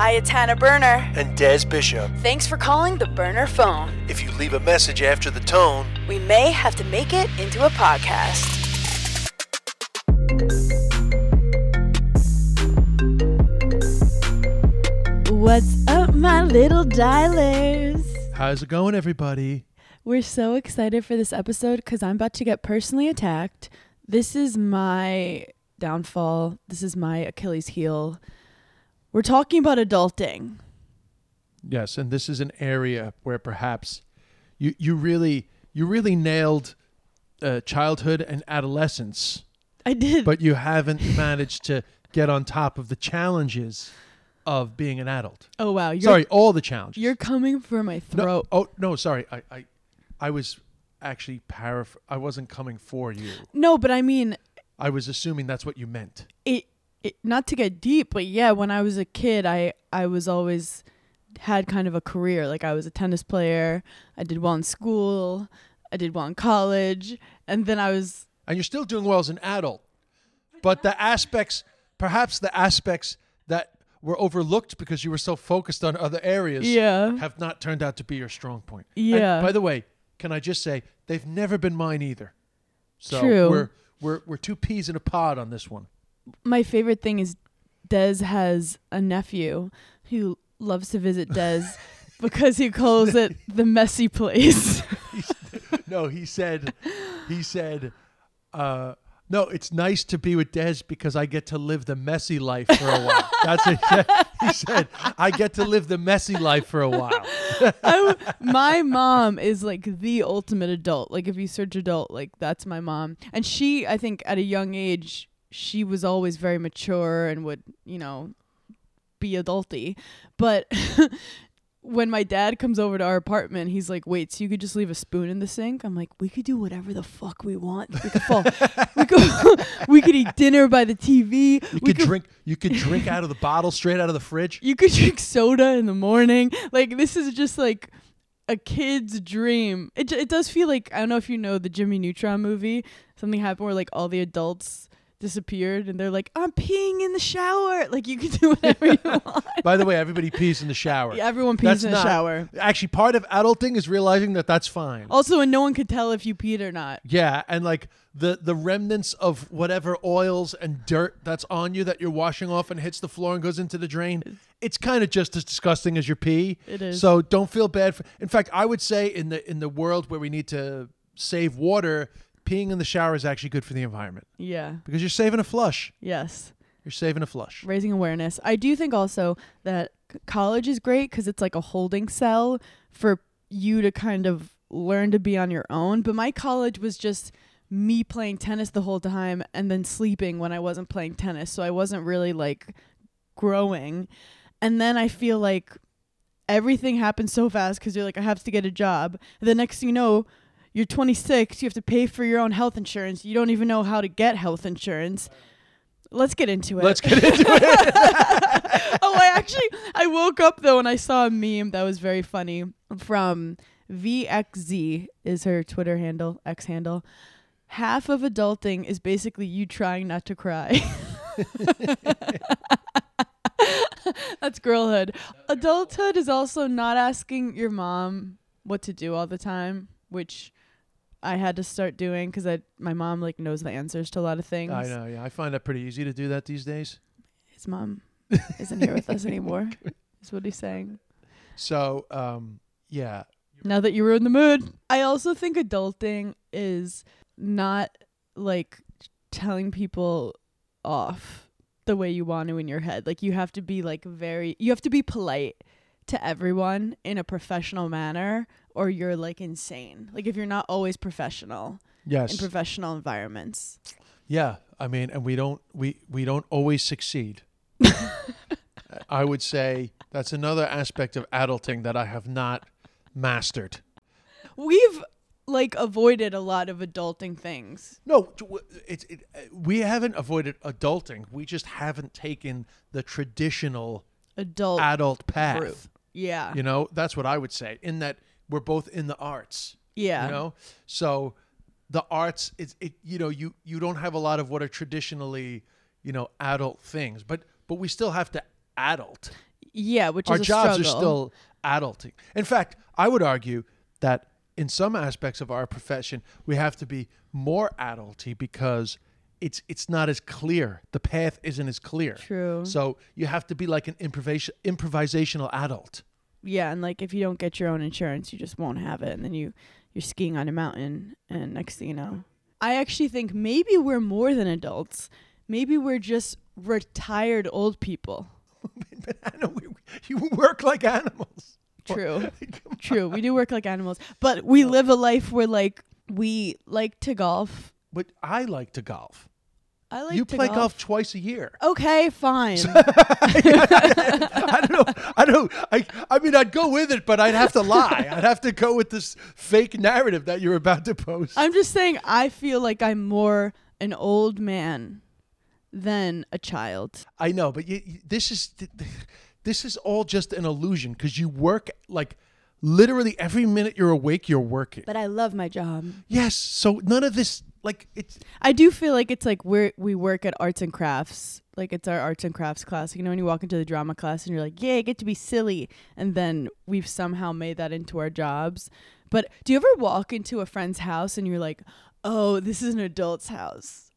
Hi, it's Hannah Berner. and Des Bishop. Thanks for calling the Berner phone. If you leave a message after the tone, We may have to make it into a podcast. What's up, my little dialers? how's it going, everybody? We're so excited for this episode because I'm about to get personally attacked. This is my downfall. This is my Achilles heel. We're talking about adulting. Yes, and this is an area where perhaps you you really you really nailed uh, childhood and adolescence, I did. but you haven't managed to get on top of the challenges of being an adult. oh wow, you're sorry, all the challenges. you're coming for my no, throat. oh no, sorry. I I, I was actually paraphr- I wasn't coming for you. No, but I mean I was assuming that's what you meant. it, it not to get deep, but yeah, when I was a kid, I I was always had kind of a career. Like I was a tennis player. I did well in school. I did well in college, and then I was and you're still doing well as an adult. But the aspects, perhaps the aspects that were overlooked because you were so focused on other areas, yeah. have not turned out to be your strong point. And Yeah. by the way, can I just say they've never been mine either. So True. we're we're we're two peas in a pod on this one. My favorite thing is Des has a nephew who loves to visit Des because he calls it the messy place. no, he said, he said, uh, no, it's nice to be with Des because I get to live the messy life for a while. That's what he said. He said, I get to live the messy life for a while. My mom is like the ultimate adult. Like if you search adult, like that's my mom. And she, I think, at a young age, she was always very mature and would, you know, be adulty. But when my dad comes over to our apartment, he's like, "Wait, so you could just leave a spoon in the sink?" I'm like, "We could do whatever the fuck we want. We could fall. we could we could eat dinner by the TV. You we could drink. You could drink out of the bottle, straight out of the fridge. you could drink soda in the morning. Like this is just like a kid's dream. It it does feel like I don't know if you know the Jimmy Neutron movie. Something happened where like all the adults disappeared and they're like, I'm peeing in the shower. Like you can do whatever you want. By the way, everybody pees in the shower. Yeah, everyone pees That's in the not- shower. Actually, part of adulting is realizing that that's fine. Also, and no one could tell if you peed or not. Yeah, and like the the remnants of whatever oils and dirt that's on you that you're washing off and hits the floor and goes into the drain, it's kind of just as disgusting as your pee. It is. So don't feel bad for. In fact, I would say in the in the world where we need to save water, peeing in the shower is actually good for the environment Yeah. because you're saving a flush. Yes. You're saving a flush. raising awareness. I do think also that c- college is great because it's like a holding cell for you to kind of learn to be on your own. But my college was just me playing tennis the whole time and then sleeping when I wasn't playing tennis. So I wasn't really like growing. And then I feel like everything happens so fast because you're like, I have to get a job. The next thing you know, you're 26, you have to pay for your own health insurance. You don't even know how to get health insurance. Let's get into it. Let's get into it. oh, I actually I woke up though and I saw a meme that was very funny from VXZ is her Twitter handle, X handle. Half of adulting is basically you trying not to cry. That's girlhood. Adulthood is also not asking your mom what to do all the time, which I had to start doing because I my mom like knows the answers to a lot of things. I know. Yeah, I find that pretty easy to do that these days. His mom isn't here with us anymore. Is what he's saying. So, um, yeah, Now that you were in the mood, I also think adulting is not like telling people off the way you want to in your head. Like you have to be like very you have to be polite to everyone in a professional manner or you're like insane. Like if you're not always professional yes, in professional environments. Yeah, I mean, and we don't we we don't always succeed. I would say that's another aspect of adulting that I have not mastered. We've like avoided a lot of adulting things. No, it's it, uh, we haven't avoided adulting. We just haven't taken the traditional Adult adult path. route. Yeah. You know, that's what I would say. In that we're both in the arts. yeah. You know, so the arts is it. You know, you you don't have a lot of what are traditionally, you know, adult things, but but we still have to adult. Yeah, which Our jobs are still adulting. In fact, I would argue that in some aspects of our profession, we have to be more adulty because it's it's not as clear. The path isn't as clear. True. So you have to be like an improvis- improvisational adult. Yeah, and like if you don't get your own insurance, you just won't have it, and then you you're skiing on a mountain, and next thing you know, I actually think maybe we're more than adults. Maybe we're just retired old people. but I know we, you work like animals. True. True. We do work like animals, but we live a life where like we like to golf. But I like to golf. I like you play golf. twice a year. Okay, fine. I don't know. I don't. I. I mean, I'd go with it, but I'd have to lie. I'd have to go with this fake narrative that you're about to post. I'm just saying I feel like I'm more an old man than a child. I know, but you, you- this is this is all just an illusion because you work like literally every minute you're awake, you're working. But I love my job. Yes. So none of this like it's I do feel like it's like we're we work at arts and crafts. Like it's our arts and crafts class. You know, when you walk into the drama class and you're like, "Yeah, I get to be silly," and then we've somehow made that into our jobs. But do you ever walk into a friend's house and you're like, "Oh, this is an adult's house"?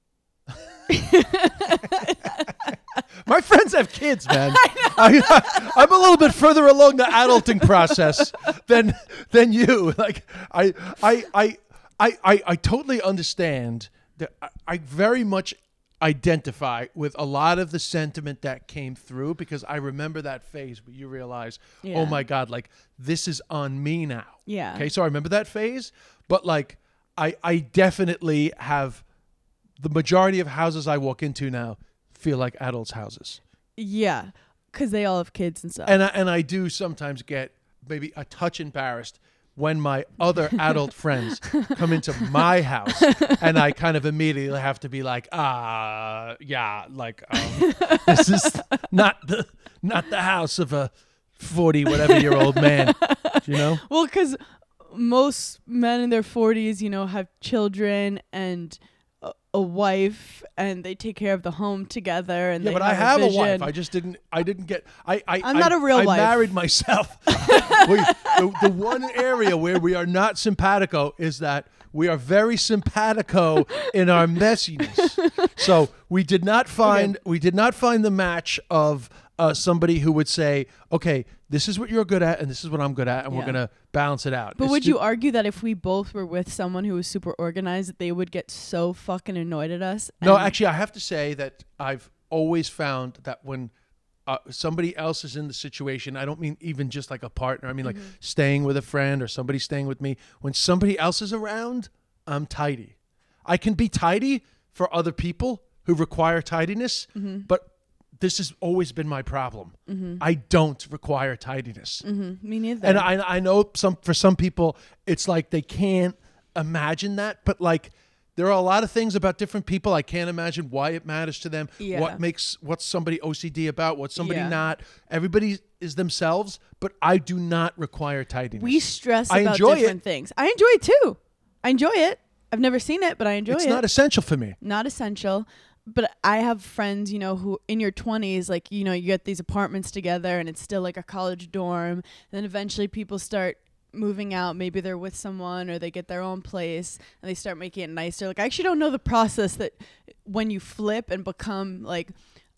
My friends have kids, man. I, am a little bit further along the adulting process than than you. Like I I I I I, I totally understand that I, I very much identify with a lot of the sentiment that came through because I remember that phase where you realize, oh Yeah. oh my God, like this is on me now. Yeah. Okay, so I remember that phase, but like I I definitely have the majority of houses I walk into now feel like adults' houses. Yeah, because they all have kids and stuff. And I, and I do sometimes get maybe a touch embarrassed when my other adult friends come into my house and I kind of immediately have to be like, ah, yeah, like um, this is not the not the house of a 40 whatever year old man, you know? Well, because most men in their 40s, you know, have children and a, a wife, and they take care of the home together. And Yeah, but I have a wife. I just didn't. I didn't get. I. I I'm I- not a real I wife. I married myself. we, the, the one area where we are not simpatico is that we are very simpatico in our messiness. So we did not find. We did not find the match of uh, somebody who would say, "Okay, this is what you're good at, and this is what I'm good at, and we're Yeah. gonna balance it out." But It's would ju- you argue that if we both were with someone who was super organized, that they would get so fucking annoyed at us? No, and- actually, I have to say that I've always found that when uh, somebody else is in the situation, I don't mean even just like a partner. I mean like staying with a friend or somebody staying with me. When somebody else is around, I'm tidy. I can be tidy for other people who require tidiness, but this has always been my problem. I don't require tidiness. Mhm, me neither. And I I know some for some people it's like they can't imagine that, but like there are a lot of things about different people I can't imagine why it matters to them. Yeah. What makes what's somebody OCD about, what's somebody Yeah. not. Everybody is themselves, but I do not require tidiness. we stress I about enjoy different things. I enjoy it too. I enjoy it. I've never seen it, but I enjoy it's it. It's not essential for me. not essential but i have friends you know who in your 20s like you know you get these apartments together and it's still like a college dorm. And then eventually people start moving out. Maybe they're with someone or they get their own place and they start making it nicer. Like i actually don't know the process that when you flip and become like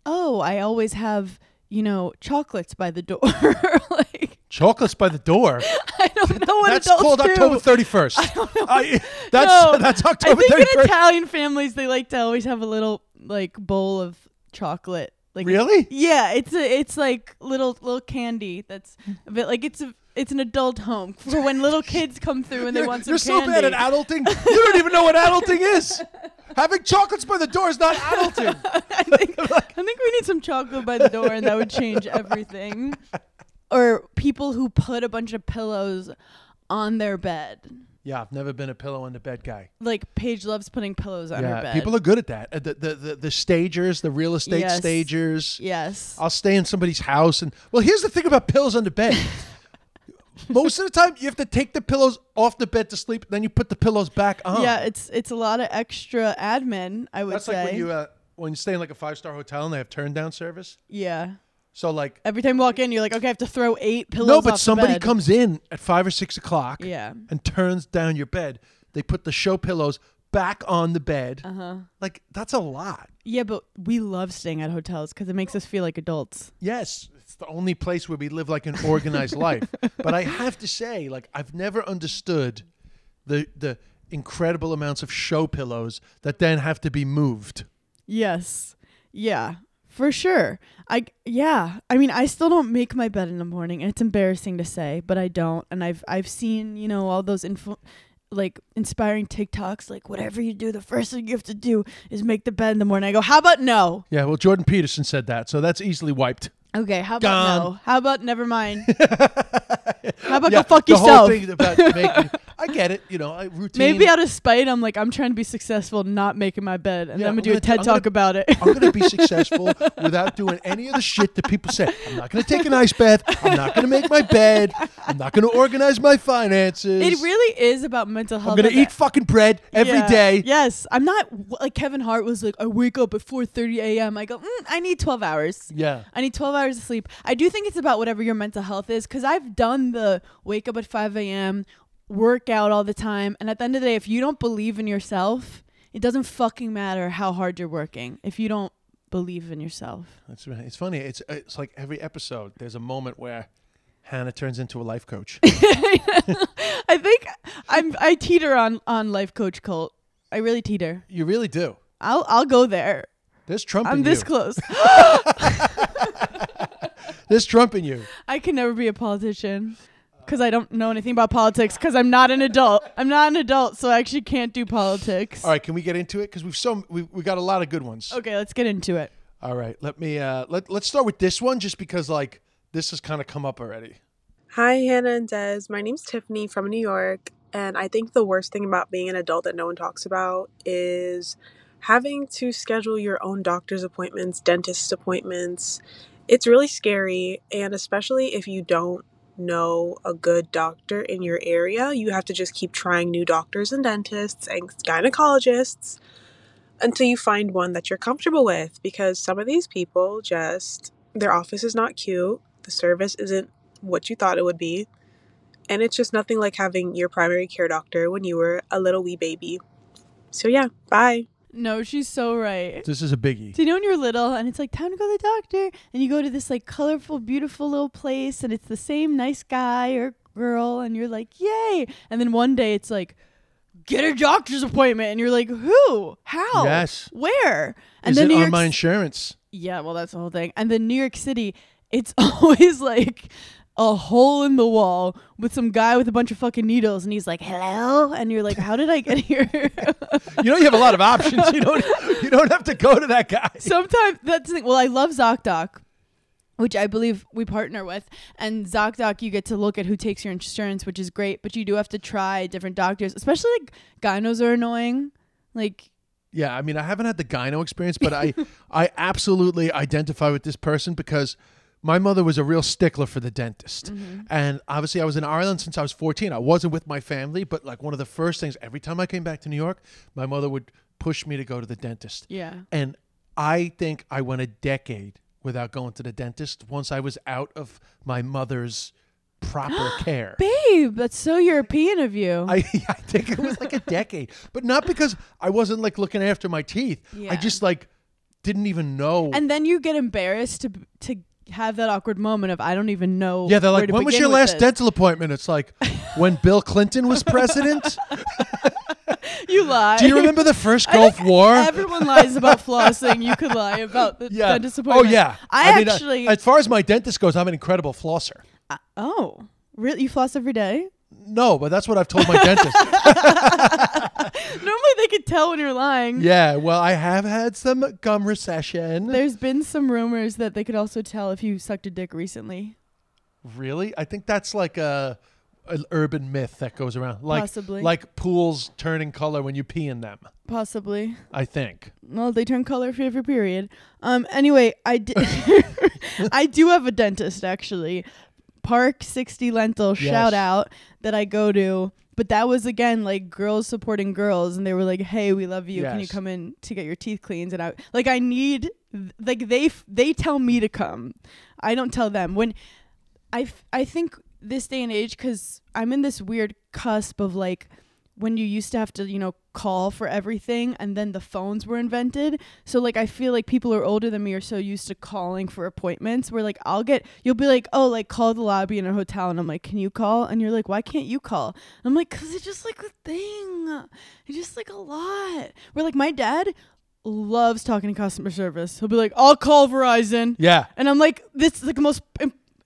oh i always have you know chocolates by the door. Like Chocolates by the door. i don't know what That's adults called do. October 31st. I that's No, that's I October think in 31st. Italian families they like to always have a little like bowl of chocolate. Like Really? Yeah, it's a it's like little little candy that's a bit like it's a it's an adult home for when little kids come through and they You're, want some you're so candy. bad at adulting. You don't even know what adulting is. Having chocolates by the door is not adulting. I think I think we need some chocolate by the door and that would change everything. Or people who put a bunch of pillows on their bed. Yeah, I've never been a pillow on the bed guy. Like Paige loves putting pillows on her yeah, bed. people are good at that. Uh, The, the the the stagers, the real estate Yes. stagers. yes. I'll stay in somebody's house and well, here's the thing about pillows on the bed. Most of the time, you have to take the pillows off the bed to sleep, then you put the pillows back on. Yeah, it's it's a lot of extra admin, I would that's say. like when you uh, when you stay in like a five star hotel and they have turn down service. yeah. So like Every time you walk in, you're like, okay, I have to throw eight pillows. no, but off the somebody bed. comes in at five or six o'clock Yeah. and turns down your bed. They put the show pillows back on the bed. Uh huh. Like that's a lot. Yeah, but we love staying at hotels because it makes us feel like adults. Yes, it's the only place where we live like an organized life. But I have to say, like I've never understood the the incredible amounts of show pillows that then have to be moved. Yes. Yeah. For sure. I yeah. I mean, I still don't make my bed in the morning, and it's embarrassing to say, but I don't. And I've I've seen you know all those info, like inspiring TikToks, like whatever you do, the first thing you have to do is make the bed in the morning. I go, how about no? Yeah, well, Jordan Peterson said that, so that's easily wiped. Okay, how about Gone. no? How about never mind? how about yeah, go fuck the yourself? whole thing about making. I get it. You know, I routine. Maybe out of spite, I'm like, I'm trying to be successful, not making my bed, and Yeah, then I'm gonna I'm do a gonna- TED I'm talk gonna- about it. I'm going to be successful without doing any of the shit that people say. I'm not going to take an ice bath. I'm not going to make my bed. I'm not going to organize my finances. It really is about mental health. I'm going to and eat fucking bread every Yeah. day. Yes, I'm not like Kevin Hart was like. I wake up at 4:30 a.m. I go. Mm, I need 12 hours. Yeah. I need 12 hours of sleep. I do think it's about whatever your mental health is because I've done the wake up at 5 a.m. work out all the time, and at the end of the day, if you don't believe in yourself, it doesn't fucking matter how hard you're working. If you don't believe in yourself, It's, it's funny. It's it's like every episode. There's a moment where Hannah turns into a life coach. I think I'm I teeter on on life coach cult. I really teeter. you really do. I'll I'll go there. There's Trump I'm in this you. close. There's Trump in you. I can never be a politician because I don't know anything about politics because I'm not an adult. I'm not an adult, so I actually can't do politics. All right, can we get into it? Because we've so we we got a lot of good ones. Okay, let's get into it. All right, let me uh let let's start with this one just because like this has kind of come up already. Hi, Hannah and Des. My name's Tiffany from New York, and I think the worst thing about being an adult that no one talks about is having to schedule your own doctor's appointments, dentist appointments. It's really scary, and especially if you don't know a good doctor in your area, you have to just keep trying new doctors and dentists and gynecologists until you find one that you're comfortable with because some of these people just their office is not cute, the service isn't what you thought it would be. And it's just nothing like having your primary care doctor when you were a little wee baby. So, yeah, bye. No, she's so right. This is a biggie. So you know when you're little and it's like time to go to the doctor and you go to this like colorful, beautiful little place and it's the same nice guy or girl and you're like, yay! And then one day it's like, get a doctor's appointment and you're like, who? How? Yes. Where? And is then it New on York my insurance? Yeah, well, that's the whole thing. And then New York City, it's always like a hole in the wall with some guy with a bunch of fucking needles, and he's like, "Hello," and you're like, "How did I get here?" You know you have a lot of options. You don't you don't have to go to that guy. Sometimes that's the thing. Well, I love ZocDoc. Which I believe we partner with, and ZocDoc, you get to look at who takes your insurance, which is great. But you do have to try different doctors, especially like gynos are annoying. Like, Yeah, I mean, I haven't had the gyno experience, but I, I absolutely identify with this person because my mother was a real stickler for the dentist. Mm-hmm. And obviously, I was in Ireland since I was 14. I wasn't with my family, but like one of the first things, every time I came back to New York, my mother would push me to go to the dentist. yeah, And I think I went a decade without going to the dentist once I was out of my mother's proper care. babe, that's so European of you. I, I think it was like a decade, but not because I wasn't like looking after my teeth. Yeah. I just like didn't even know. and then you get embarrassed to to have that awkward moment of I don't even know. yeah, they're like, when was your last this." dental appointment? It's like when Bill Clinton was president. You lie. Do you remember the first Gulf War? Everyone lies about flossing. You could lie about the yeah. dentist appointment. Oh yeah. I, mean, uh, actually. as far as my dentist goes, I'm an incredible flosser. uh, oh, really? You floss every day? No, but that's what I've told my dentist. Normally they could tell when you're lying. Yeah, well, I have had some gum recession. There's been some rumors that they could also tell if you sucked a dick recently. Really? I think that's like a an urban myth that goes around. Like Possibly. like pools turning color when you pee in them. Possibly. I think. Well, they turn color for every period. Um. Anyway, I di- I do have a dentist actually, Park 60 Dental Yes. shout out that I go to. But that was again like girls supporting girls, and they were like, "Hey, we love you. Can you come in to get your teeth cleaned?" And I like I need like they f- they tell me to come. I don't tell them when I f- I think this day and age because I'm in this weird cusp of like when you used to have to you know call for everything and then the phones were invented. So like i feel like people who are older than me are so used to calling for appointments where like i'll get you'll be like oh like call the lobby in a hotel. And i'm like can you call? And you're like why can't you call? And i'm like because it's just like a thing. It's just like a lot. Where like my dad loves talking to customer service. He'll be like i'll call verizon. Yeah. and i'm like this is like the most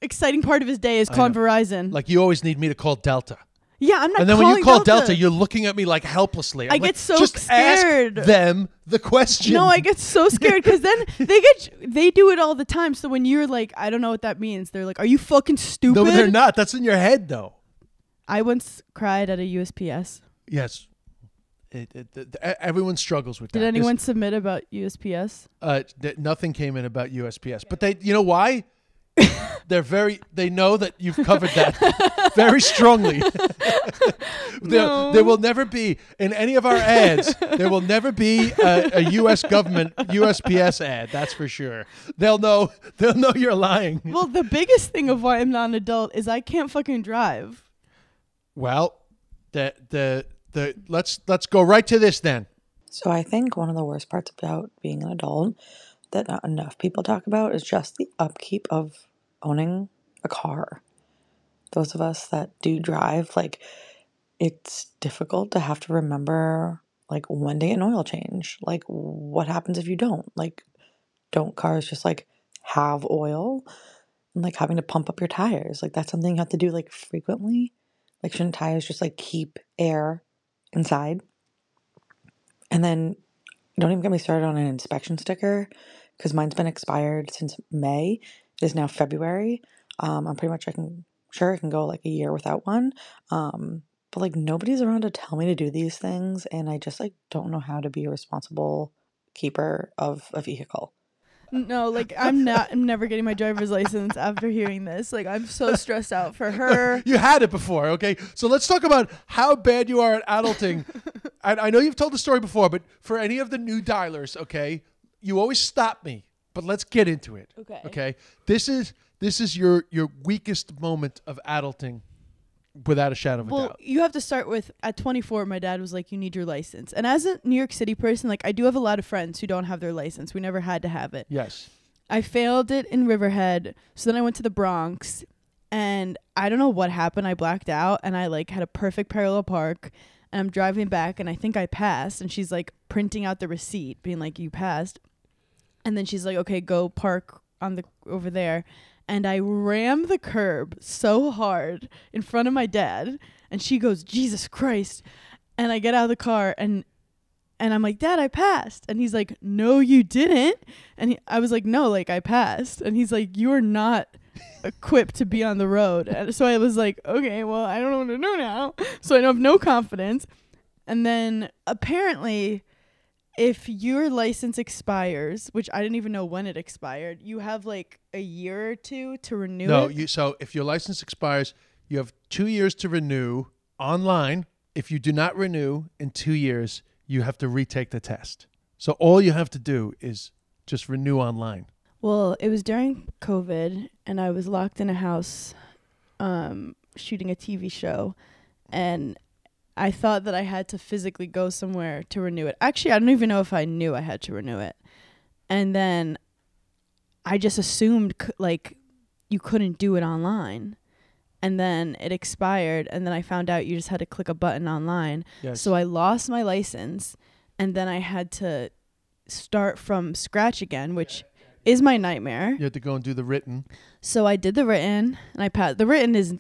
exciting part of his day is calling verizon. Like you always need me to call Delta. Yeah i'm not And then when you call Delta, you're looking at me like helplessly. I'm I like, get so just scared. Ask them the question. No, I get so scared because then they get they do it all the time. So when you're like, I don't know what that means, they're like, Are you fucking stupid? No, they're not. That's in your head, though. I once cried at a USPS. Yes. It, it, it- everyone struggles with Did that. Did anyone submit about USPS? Uh, th- nothing came in about USPS, but they, you know why? They're very. They know that you've covered that very strongly. there, No. there will never be in any of our ads. There will never be a, a U.S. government USPS ad. That's for sure. They'll know. They'll know you're lying. Well, the biggest thing of why I'm not an adult is I can't fucking drive. Well, the the the let's let's go right to this then. So I think one of the worst parts about being an adult that not enough people talk about is just the upkeep of owning a car. Those of us that do drive, like it's difficult to have to remember like one day an oil change. Like what happens if you don't? Like don't cars just like have oil? And like having to pump up your tires. Like that's something you have to do like frequently. Like shouldn't tires just like keep air inside? And then don't even get me started on an inspection sticker because mine's been expired since May. It is now February. Um, I'm pretty much I can sure I can go like a year without one. Um, but like nobody's around to tell me to do these things, and I just like don't know how to be a responsible keeper of a vehicle. No, like I'm not. I'm never getting my driver's license after hearing this. Like I'm so stressed out for her. You had it before, okay? So let's talk about how bad you are at adulting. and I know you've told the story before, but for any of the new dialers, okay, you always stop me. But let's get into it. Okay. Okay. This is this is your your weakest moment of adulting, without a shadow of a Well, doubt. you have to start with at 24. My dad was like, "You need your license." And as a New York City person, like I do have a lot of friends who don't have their license. We never had to have it. Yes. I failed it in Riverhead. So then I went to the Bronx and I don't know what happened. I blacked out and I like had a perfect parallel park and I'm driving back and I think I passed and she's like printing out the receipt being like you passed. And then she's like, "Okay, go park on the over there." And I ram the curb so hard in front of my dad and she goes, "Jesus Christ." And I get out of the car and and I'm like, Dad, I passed. And he's like, No, you didn't. And he, I was like, No, like I passed. And he's like, You are not equipped to be on the road. And so I was like, Okay, well, I don't know what to do now. So I have no confidence. And then apparently, if your license expires, which I didn't even know when it expired, you have like a year or two to renew No, it. you so if your license expires, you have two years to renew online. If you do not renew in two years, you have to retake the test. So all you have to do is just renew online. Well, it was during COVID, and I was locked in a house, um, shooting a TV show, and I thought that I had to physically go somewhere to renew it. Actually, I don't even know if I knew I had to renew it, and then I just assumed c- like you couldn't do it online, and then it expired, and then I found out you just had to click a button online. Yes. So I lost my license and then I had to start from scratch again, which is my nightmare. you have to go and do the written. So I did the written and I passed. The written is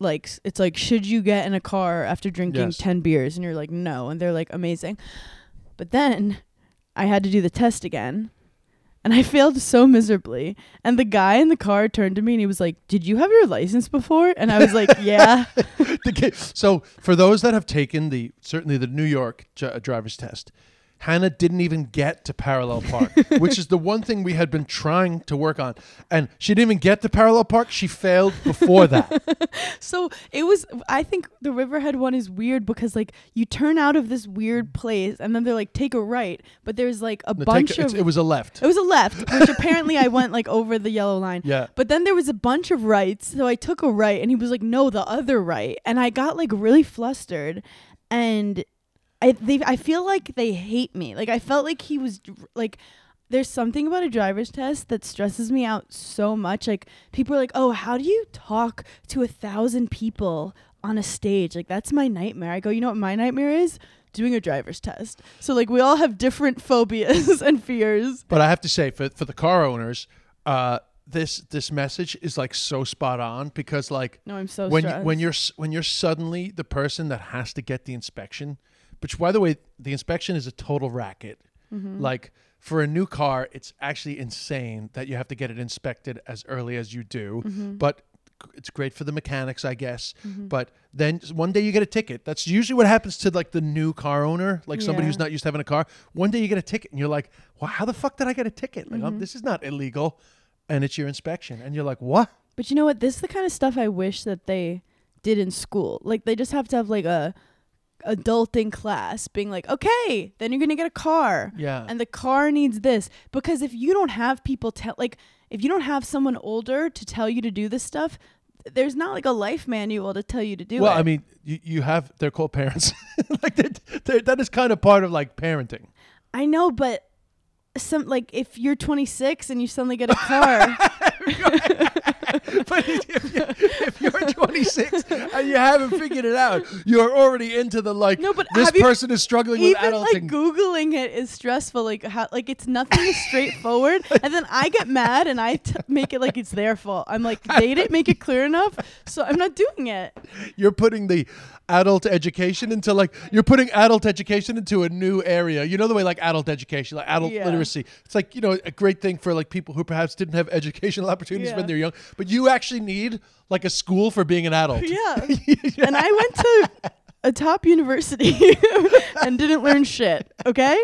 like it's like should you get in a car after drinking Yes. 10 beers and you're like no and they're like amazing. But then I had to do the test again. And I failed so miserably. And the guy in the car turned to me and he was like, "Did you have your license before?" And I was like, "Yeah." So for those that have taken the certainly the New York dri- driver's test, Hannah didn't even get to parallel park, which is the one thing we had been trying to work on. And she didn't even get to parallel park. She failed before that. So it was. I think the Riverhead one is weird because like you turn out of this weird place and then they're like take a right, but there's like a No, bunch it's- of. it was a left. it was a left, which apparently I went like over the yellow line. Yeah. But then there was a bunch of rights, so I took a right, and he was like, "No, the other right," and I got like really flustered, and I they I feel like they hate me. Like I felt like he was like. There's something about a driver's test that stresses me out so much. Like people are like, "Oh, how do you talk to a thousand people on a stage?" Like that's my nightmare. I go, "You know what my nightmare is? Doing a driver's test." So like we all have different phobias and fears. But I have to say, for for the car owners, uh, this this message is like so spot on because like No, I'm so when you, when you're when you're suddenly the person that has to get the inspection, which by the way, the inspection is a total racket. Mm-hmm. Like for a new car, it's actually insane that you have to get it inspected as early as you do. Mm-hmm. But it's great for the mechanics, I guess. But then one day you get a ticket. That's usually what happens to like the new car owner, like somebody who's not used to having a car. One day you get a ticket and you're like, "Wow, how the fuck did I get a ticket? Like, Mm-hmm. um, this is not illegal." And it's your inspection, and you're like, "What?" But you know what? This is the kind of stuff I wish that they did in school. Like they just have to have like a adulting class being like, "Okay, then you're to get a car." Yeah. And the car needs this because if you don't have people tell like if you don't have someone older to tell you to do this stuff, there's not like a life manual to tell you to do well, it. I mean, you, you have they're called parents. like they're, they're, that is kind of part of like parenting. I know, but some like if you're 26 and you suddenly get a car, but if, you, if you're 26 and you haven't figured it out, you're already into the like. No, but this person is struggling with even like adulting. googling it is stressful like how like it's nothing is straightforward and then i get mad and i t- make it like it's their fault i'm like they didn't make it clear enough so i'm not doing it you're putting the adult education into like you're putting adult education into a new area. You know the way like adult education, like adult Yeah. literacy. It's like you know a great thing for like people who perhaps didn't have educational opportunities Yeah. when they're young, but you actually need like a school for being an adult. yeah and i went to a top university and didn't learn shit okay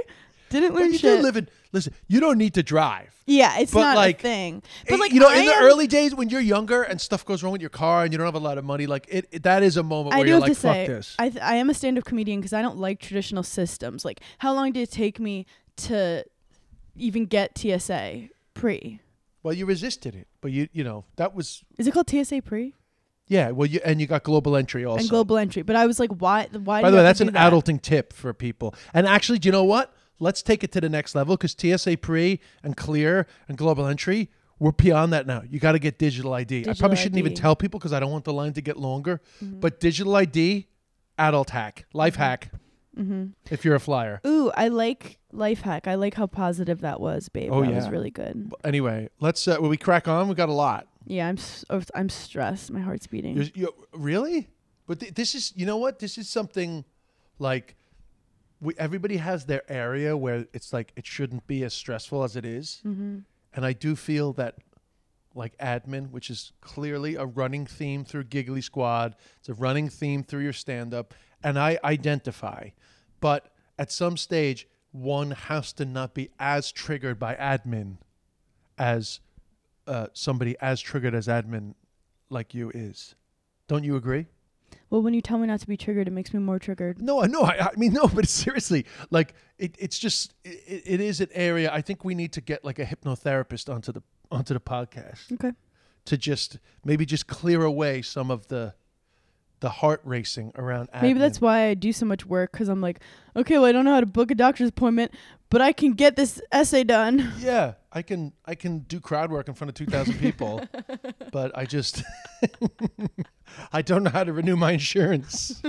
didn't But learn you shit do live in. Listen, you don't need to drive. yeah it's but, not like, a thing Eh, but like you know, I in the am- early days when you're younger and stuff goes wrong with your car and you don't have a lot of money, like it, it- that is a moment I where you're like, to say, "Fuck this." I th- I am a stand-up comedian because I don't like traditional systems. Like, how long did it take me to even get TSA pre? Well, you resisted it, but you, you know, that was Is it called TSA pre yeah. Well, you and you got global entry also. and global entry? But I was like, why? Why? By do the you way, have that's to an that? adulting tip for people. And actually, do you know what? Let's take it to the next level because TSA pre and clear and global entry, we're beyond that now. You got to get digital ID. I Digital probably shouldn't even ID. tell people because I don't want the line to get longer. Mm-hmm. But digital ID, adult hack, life hack. Mm-hmm. If you're a flyer. Ooh, I like life hack. I like how positive that was, babe. Oh, that was really good. Anyway, let's. Uh, when we crack on, we got a lot. Yeah, I'm s- oh, I'm stressed. My heart's beating. You're, you really? But th- this is, you know what? This is something like we everybody has their area where it's like it shouldn't be as stressful as it is. mm-hmm. And I do feel that like admin, which is clearly a running theme through Giggly Squad, it's a running theme through your stand up, and I identify. But at some stage, one has to not be as triggered by admin as uh, somebody as triggered as admin like you is. Don't you agree? Well, when you tell me not to be triggered, it makes me more triggered. No, I know. I, I mean, no, but seriously, like it, it's just it, it is an area. I think we need to get like a hypnotherapist onto the onto the podcast Okay. to just maybe just clear away some of the the heart racing around. Maybe that's why I do so much work because I'm like, okay, well, I don't know how to book a doctor's appointment, but I can get this essay done. Yeah, I can I can do crowd work in front of two thousand people, but I just I don't know how to renew my insurance.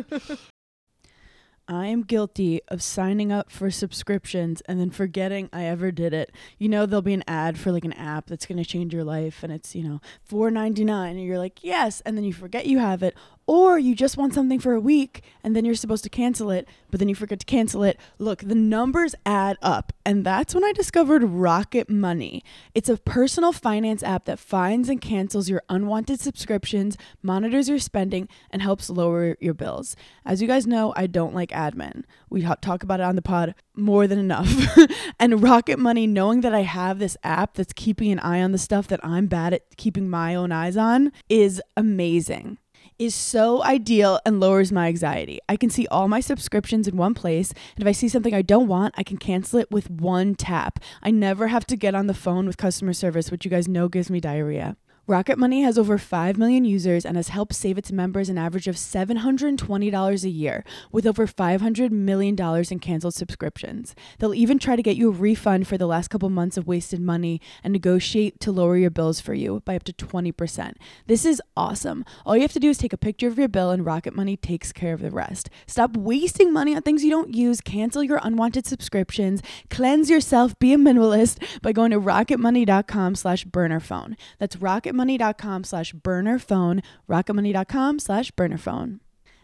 I am guilty of signing up for subscriptions and then forgetting I ever did it. You know, there'll be an ad for like an app that's going to change your life and it's, you know, four ninety nine, and you're like, "Yes," and then you forget you have it or you just want something for a week and then you're supposed to cancel it, but then you forget to cancel it. Look, the numbers add up. And that's when I discovered Rocket Money. It's a personal finance app that finds and cancels your unwanted subscriptions, monitors your spending, and helps lower your bills. As you guys know, I don't like admin. We talk about it on the pod more than enough. and Rocket Money, knowing that I have this app that's keeping an eye on the stuff that I'm bad at keeping my own eyes on, is amazing is so ideal and lowers my anxiety. I can see all my subscriptions in one place, and if I see something I don't want, I can cancel it with one tap. I never have to get on the phone with customer service, which you guys know gives me diarrhea. Rocket Money has over 5 million users and has helped save its members an average of $720 a year, with over $500 million in canceled subscriptions. They'll even try to get you a refund for the last couple months of wasted money and negotiate to lower your bills for you by up to 20%. This is awesome. All you have to do is take a picture of your bill, and Rocket Money takes care of the rest. Stop wasting money on things you don't use, cancel your unwanted subscriptions, cleanse yourself, be a minimalist by going to rocketmoney.com slash bernerphone. That's rocket rocketmoney.com slash berner bernerphone, rocketmoney.com slash bernerphone.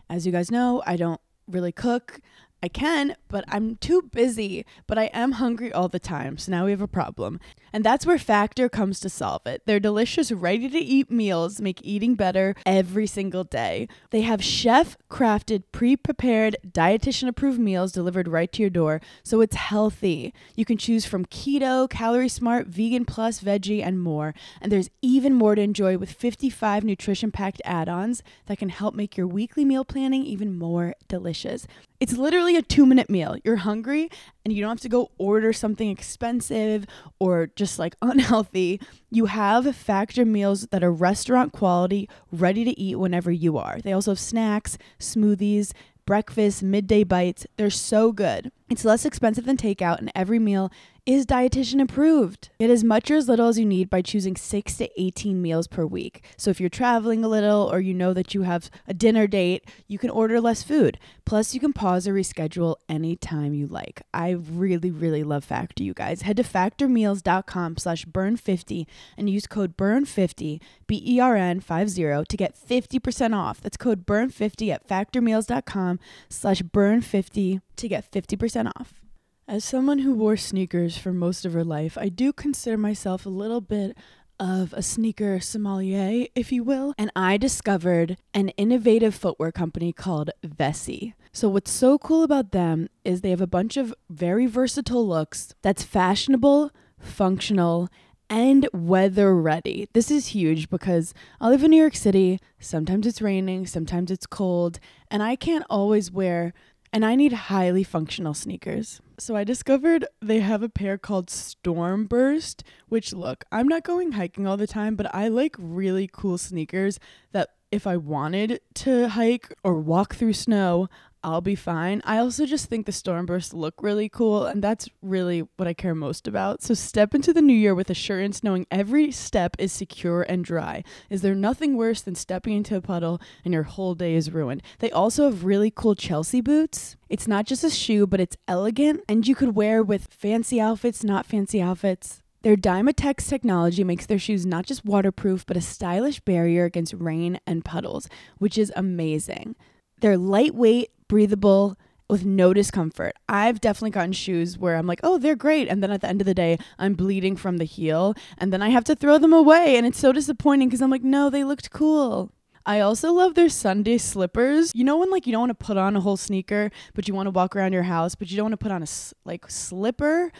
As you guys know, I don't really cook. I can, but I'm too busy. But I am hungry all the time, so now we have a problem. And that's where Factor comes to solve it. Their delicious, ready to eat meals make eating better every single day. They have chef crafted, pre prepared, dietitian approved meals delivered right to your door, so it's healthy. You can choose from keto, calorie smart, vegan plus, veggie, and more. And there's even more to enjoy with 55 nutrition packed add ons that can help make your weekly meal planning even more delicious. It's literally a two minute meal. You're hungry and you don't have to go order something expensive or just like unhealthy. You have factor meals that are restaurant quality, ready to eat whenever you are. They also have snacks, smoothies, breakfast, midday bites. They're so good. It's less expensive than takeout, and every meal is dietitian approved. Get as much or as little as you need by choosing 6 to 18 meals per week. So if you're traveling a little or you know that you have a dinner date, you can order less food. Plus you can pause or reschedule anytime you like. I really really love Factor you guys. Head to factormeals.com slash bern50 and use code bern50 B E R N 50 to get 50% off. That's code bern50 at factormeals.com/bern50 to get 50% off. As someone who wore sneakers for most of her life, I do consider myself a little bit of a sneaker sommelier, if you will, and I discovered an innovative footwear company called Vessi. So, what's so cool about them is they have a bunch of very versatile looks that's fashionable, functional, and weather ready. This is huge because I live in New York City. Sometimes it's raining, sometimes it's cold, and I can't always wear and I need highly functional sneakers. So I discovered they have a pair called Stormburst, which look, I'm not going hiking all the time, but I like really cool sneakers that if I wanted to hike or walk through snow, I'll be fine. I also just think the Stormburst look really cool, and that's really what I care most about. So step into the new year with assurance, knowing every step is secure and dry. Is there nothing worse than stepping into a puddle and your whole day is ruined? They also have really cool Chelsea boots. It's not just a shoe, but it's elegant, and you could wear with fancy outfits, not fancy outfits. Their Dymatex technology makes their shoes not just waterproof, but a stylish barrier against rain and puddles, which is amazing. They're lightweight, breathable, with no discomfort. I've definitely gotten shoes where I'm like, oh, they're great. And then at the end of the day, I'm bleeding from the heel. And then I have to throw them away. And it's so disappointing because I'm like, no, they looked cool. I also love their Sunday slippers. You know when like you don't want to put on a whole sneaker, but you want to walk around your house, but you don't want to put on a like slipper?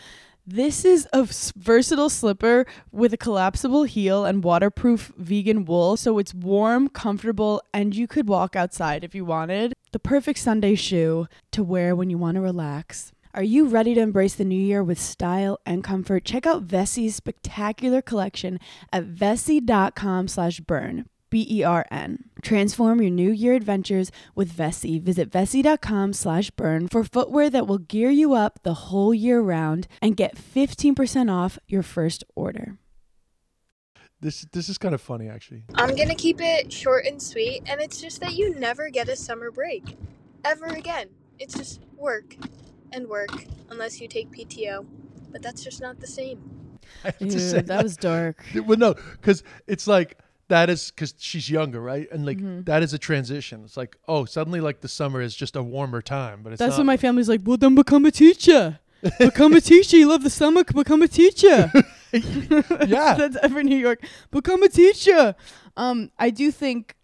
This is a versatile slipper with a collapsible heel and waterproof vegan wool, so it's warm, comfortable, and you could walk outside if you wanted. The perfect Sunday shoe to wear when you want to relax. Are you ready to embrace the new year with style and comfort? Check out Vessi's spectacular collection at vessi.com slash bern. B-E-R-N. Transform your new year adventures with Vessi. Visit vessi.com slash bern for footwear that will gear you up the whole year round and get 15% off your first order. This this is kind of funny actually. I'm gonna keep it short and sweet, and it's just that you never get a summer break. Ever again. It's just work and work, unless you take PTO. But that's just not the same. I have to Dude, say that was dark. Well, no, because it's like that is because she's younger, right? And like Mm-hmm. that is a transition. It's like oh, suddenly like the summer is just a warmer time, but it's That's not. when my family's like, well, then become a teacher. become a teacher. You love the summer. Become a teacher. Yeah. That's every New York. Become a teacher. Um, I do think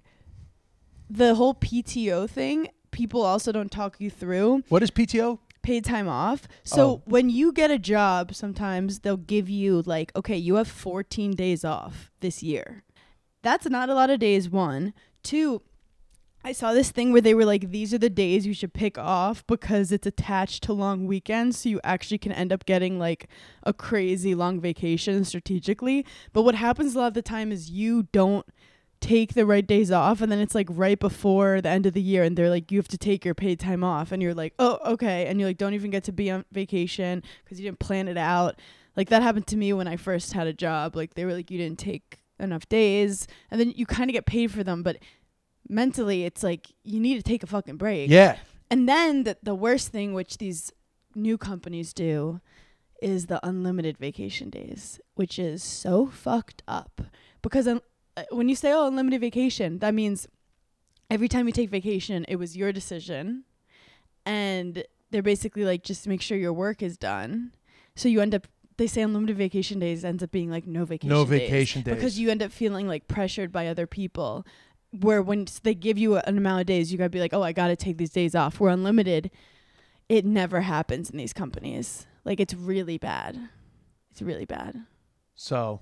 the whole PTO thing, people also don't talk you through what is PTO? paid time off. So Oh. when you get a job, sometimes they'll give you like, okay, you have 14 days off this year. That's not a lot of days, one. Two, I saw this thing where they were like, these are the days you should pick off because it's attached to long weekends. So you actually can end up getting like a crazy long vacation strategically. But what happens a lot of the time is you don't take the right days off and then it's like right before the end of the year and they're like you have to take your paid time off and you're like oh okay and you like don't even get to be on vacation because you didn't plan it out like that happened to me when i first had a job like they were like you didn't take enough days and then you kind of get paid for them but mentally it's like you need to take a fucking break Yeah. and then the, the worst thing which these new companies do is the unlimited vacation days, which is so fucked up. Because un- uh, when you say, oh, unlimited vacation, that means every time you take vacation, it was your decision. And they're basically like, just make sure your work is done. So you end up, they say unlimited vacation days ends up being like no vacation No days vacation days. because you end up feeling like pressured by other people where when they give you an amount of days you gotta be like oh i gotta take these days off we're unlimited it never happens in these companies like it's really bad it's really bad So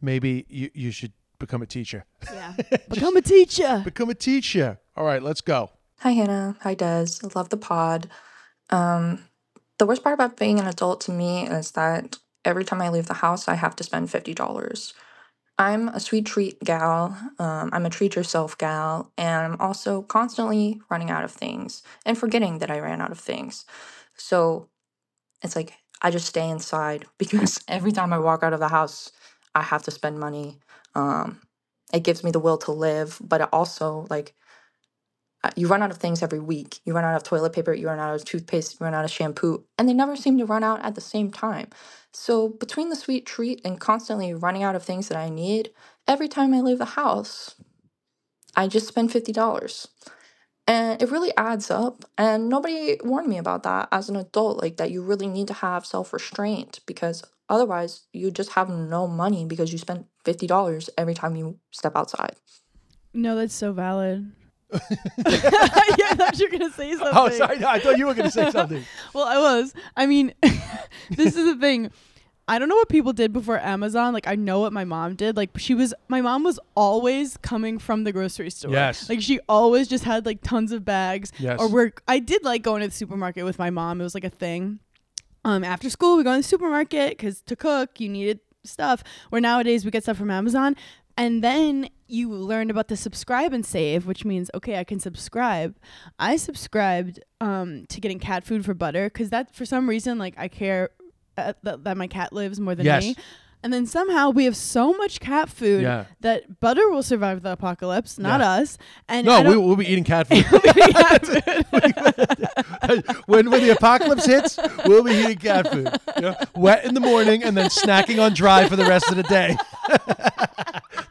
maybe you you should become a teacher. yeah become a teacher Become a teacher. All right, let's go. Hi, Hannah. Hi, Des. Love the pod. Um, the worst part about being an adult to me is that every time I leave the house, I have to spend $50. I'm a sweet treat gal. Um, I'm a treat yourself gal. And I'm also constantly running out of things and forgetting that I ran out of things. So it's like I just stay inside because every time I walk out of the house, I have to spend money. Um, it gives me the will to live, but it also, like, Uh, you run out of things every week. You run out of toilet paper, you run out of toothpaste, you run out of shampoo, and they never seem to run out at the same time. So, between the sweet treat and constantly running out of things that I need, every time I leave the house, I just spend $50. And it really adds up. And nobody warned me about that as an adult, like that you really need to have self restraint because otherwise you just have no money because you spend $50 every time you step outside. no that's so valid yeah i thought you were gonna say something Oh, sorry. no, I thought you were going to say something. Well, I was. I mean, this is the thing. I don't know what people did before Amazon. Like, I know what my mom did. Like, she was, my mom was always coming from the grocery store. Yes. Like, she always just had like tons of bags. Yes. Or we're, I did like going to the supermarket with my mom. It was like a thing. Um, after school, we go in the supermarket because to cook, you needed stuff. Where nowadays we get stuff from Amazon. And then you learned about the subscribe and save, which means okay, I can subscribe. I subscribed um, to getting cat food for butter because that for some reason like I care uh, that, that my cat lives more than Yes. me. And then somehow we have so much cat food Yeah. that butter will survive the apocalypse, not Yeah. us. And No, we, we'll be eating cat food. cat food. when when the apocalypse hits, we'll be eating cat food. You know, wet in the morning and then snacking on dry for the rest of the day.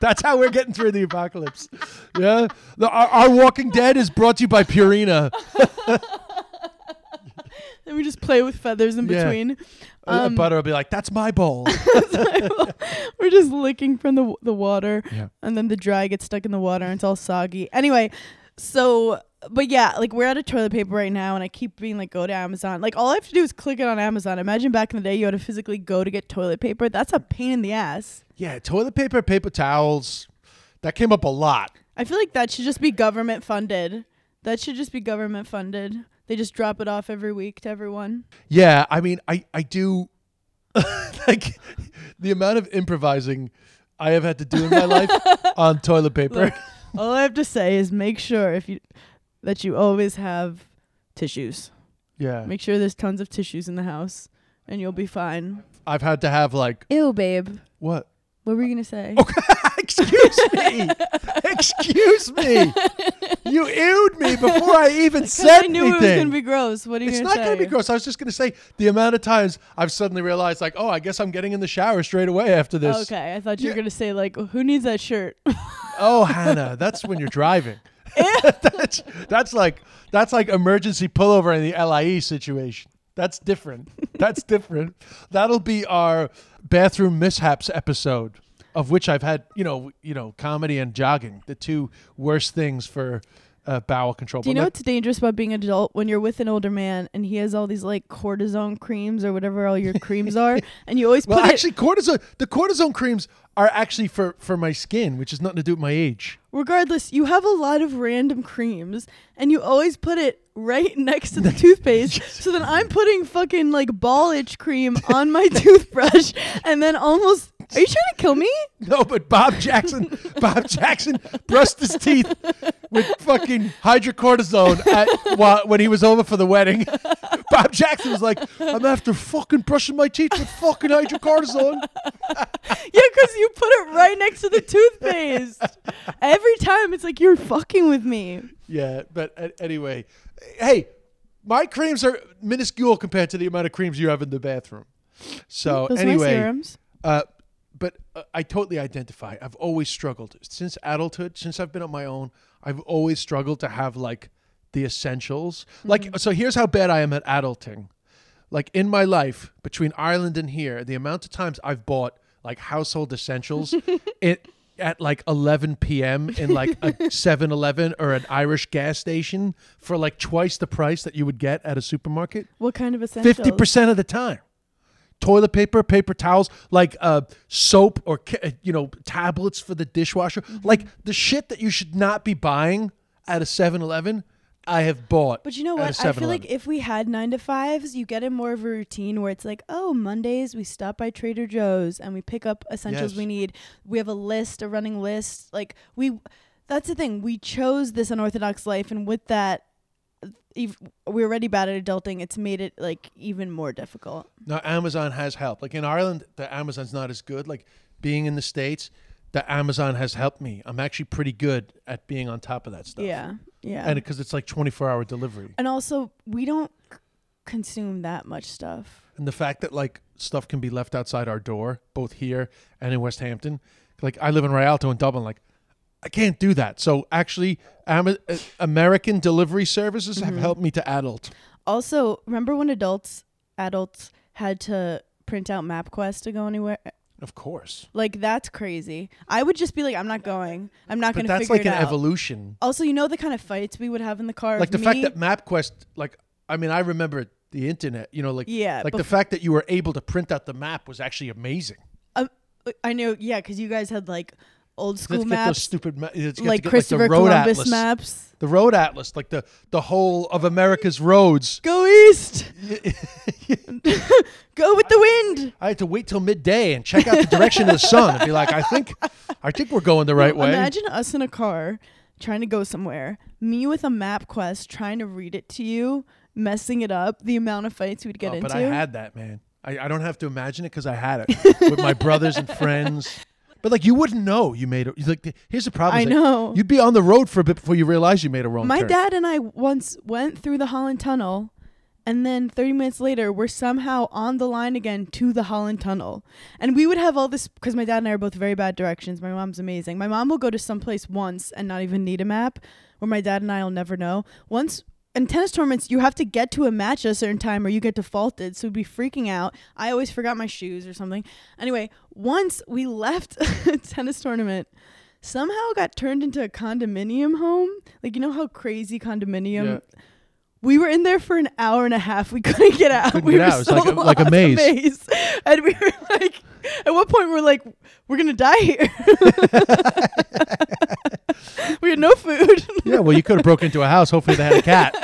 That's how we're getting through the apocalypse. Yeah. The, our, our Walking Dead is brought to you by Purina. Then we just play with feathers in Yeah. between. Um, Butter will be like, "That's my bowl." We're just licking from the the water, Yeah. and then the dry gets stuck in the water and it's all soggy. Anyway, so but yeah, like we're out of toilet paper right now, and I keep being like, go to Amazon. Like all I have to do is click it on Amazon. Imagine back in the day, you had to physically go to get toilet paper. That's a pain in the ass. yeah, toilet paper, paper towels. That came up a lot. I feel like that should just be government funded. That should just be government funded. They just drop it off every week to everyone. Yeah, I mean, I I do like the amount of improvising I have had to do in my life on toilet paper. Look, all I have to say is make sure if you that you always have tissues. yeah, Make sure there's tons of tissues in the house, and you'll be fine. I've had to have like Ew, babe. what? What were you gonna say? Excuse me. Excuse me. You ewed me before I even said I knew anything. it was gonna be gross. What are you it's gonna not say? going to be gross. I was just going to say the amount of times I've suddenly realized, like, oh, I guess I'm getting in the shower straight away after this. Okay, I thought you Yeah. were gonna say like, who needs that shirt? Oh, Hannah, that's when you're driving. that's that's like that's like emergency pullover in the LIE situation. That's different. That's different. That'll be our bathroom mishaps episode, of which I've had, you know, you know, comedy and jogging, the two worst things for uh, bowel control. Do you But know what's dangerous about being an adult when you're with an older man and he has all these like cortisone creams or whatever all your creams are, and you always well, put it actually, cortisone. The cortisone creams are actually for for my skin, which has nothing to do with my age. regardless, you have a lot of random creams and you always put it right next to the toothpaste. So then I'm putting fucking like ball itch cream on my toothbrush and then almost Are you trying to kill me? No, but Bob Jackson, Bob Jackson brushed his teeth with fucking hydrocortisone at, while, when he was over for the wedding. Bob Jackson was like, "I'm after fucking brushing my teeth with fucking hydrocortisone." Yeah, because you put it right next to the toothpaste. Every time it's like you're fucking with me. Yeah, but uh, anyway, hey, my creams are minuscule compared to the amount of creams you have in the bathroom. So Those are my anyway, serums. Uh, but uh, I totally identify. I've always struggled since adulthood, since I've been on my own. I've always struggled to have like the essentials. Like, so here's how bad I am at adulting. Like in my life, between Ireland and here, the amount of times I've bought like household essentials it at like 11 p.m. in like a 7-Eleven or an Irish gas station for like twice the price that you would get at a supermarket What kind of essentials? fifty percent of the time. Toilet paper, paper towels, like uh, soap or uh, you know tablets for the dishwasher, Mm-hmm. like the shit that you should not be buying at a 7-Eleven. I have bought. But you know what? I feel like if we had nine to fives, you get in more of a routine where it's like, oh, Mondays we stop by Trader Joe's and we pick up essentials Yes. we need. We have a list, a running list. Like we, that's the thing. We chose this unorthodox life, and with that, ev- we're already bad at adulting. It's made it like even more difficult. now Amazon has helped. Like in Ireland, the Amazon's not as good. Like being in the states, the Amazon has helped me. I'm actually pretty good at being on top of that stuff. Yeah, yeah. and because it's like 24 hour delivery, and also, we don't c- consume that much stuff. and the fact that like stuff can be left outside our door, both here and in Westhampton. Like I live in Rialto in Dublin, like I can't do that. So actually, Ama- uh, American delivery services have helped me to adult. Also, remember when adults adults had to print out MapQuest to go anywhere? Of course, Like that's crazy. I would just be like, I'm not going. I'm not going to that's figure like it an out. evolution. also, you know the kind of fights we would have in the car. Like the of fact me- that MapQuest, like I mean, I remember the internet. You know, like Yeah, like the fact that you were able to print out the map was actually amazing. um, I know, yeah, because you guys had like old school Let's get those maps, stupid, ma- let's get, like get, Christopher like, the road Columbus atlas. maps. the road atlas, like the the whole of America's roads. Go east. Go with the wind. I had to wait till midday and check out the direction of the sun and be like, I think, I think we're going the right way. Imagine us in a car trying to go somewhere. Me with a map quest trying to read it to you, messing it up. The amount of fights we'd get Oh, into. but I had that, man. I, I don't have to imagine it because I had it with my brothers and friends. But like, you wouldn't know you made it. Like, here's the problem. I like, know. You'd be on the road for a bit before you realize you made a wrong map. My turn. dad and I once went through the Holland Tunnel, and then 30 minutes later, we're somehow on the line again to the Holland Tunnel. And we would have all this because my dad and I are both very bad directions. My mom's amazing. My mom will go to some place once and not even need a map, where my dad and I will never know. Once in tennis tournaments, you have to get to a match at a certain time or you get defaulted. So we'd be freaking out. I always forgot my shoes or something. Anyway, once we left a tennis tournament, somehow got turned into a condominium home. Like, you know how crazy condominium. Yeah. We were in there for an hour and a half. We couldn't get out. Couldn't we get were out. It's so like a- like a lost, maze. And we were like, at what point we are like, we're gonna die here. we had no food. yeah, well, you could have broke into a house. Hopefully, they had a cat.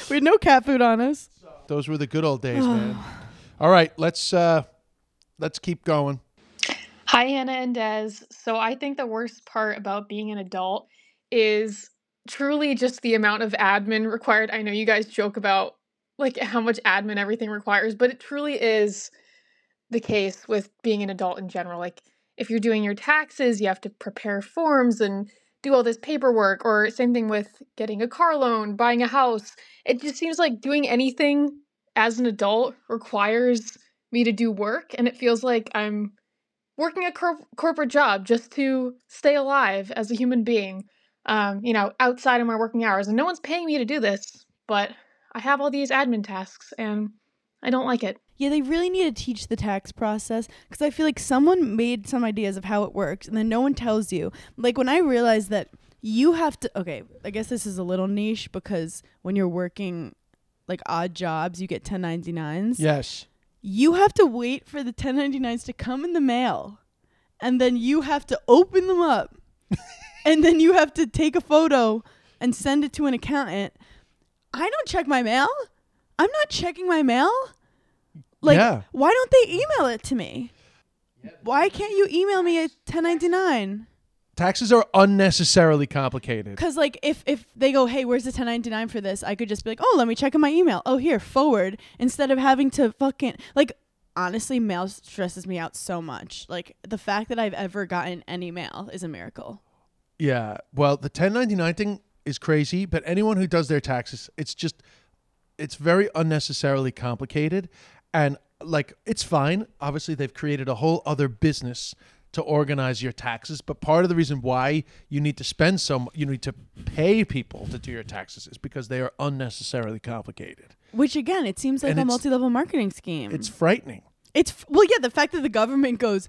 we had no cat food on us. Those were the good old days, man. All right, let's uh let's keep going. Hi, Hannah and Des. So I think the worst part about being an adult is truly just the amount of admin required. I know you guys joke about like how much admin everything requires, but it truly is the case with being an adult in general. Like if you're doing your taxes, you have to prepare forms and do all this paperwork or same thing with getting a car loan, buying a house. It just seems like doing anything as an adult requires me to do work and it feels like I'm working a cor- corporate job just to stay alive as a human being. Um, you know, outside of my working hours and no one's paying me to do this, but I have all these admin tasks and I don't like it. Yeah, they really need to teach the tax process because I feel like someone made some ideas of how it works and then no one tells you. Like when I realized that you have to, okay, I guess this is a little niche because when you're working like odd jobs, you get 1099s. Yes. You have to wait for the 1099s to come in the mail and then you have to open them up and then you have to take a photo and send it to an accountant. I don't check my mail. I'm not checking my mail. Like, Yeah. why don't they email it to me? Why can't you email me a 1099? Taxes are unnecessarily complicated. Because like if if they go, hey, where's the 1099 for this? I could just be like, oh, let me check in my email. Oh, here, forward. Instead of having to fucking like. Honestly, mail stresses me out so much. Like the fact that I've ever gotten any mail is a miracle. Yeah. Well, the 1099 thing is crazy, but anyone who does their taxes, it's just it's very unnecessarily complicated and like it's fine. Obviously, they've created a whole other business to organize your taxes, but part of the reason why you need to spend some, you need to pay people to do your taxes is because they are unnecessarily complicated. Which again, it seems like And a multi-level marketing scheme. It's frightening. It's f- well, yeah. The fact that the government goes,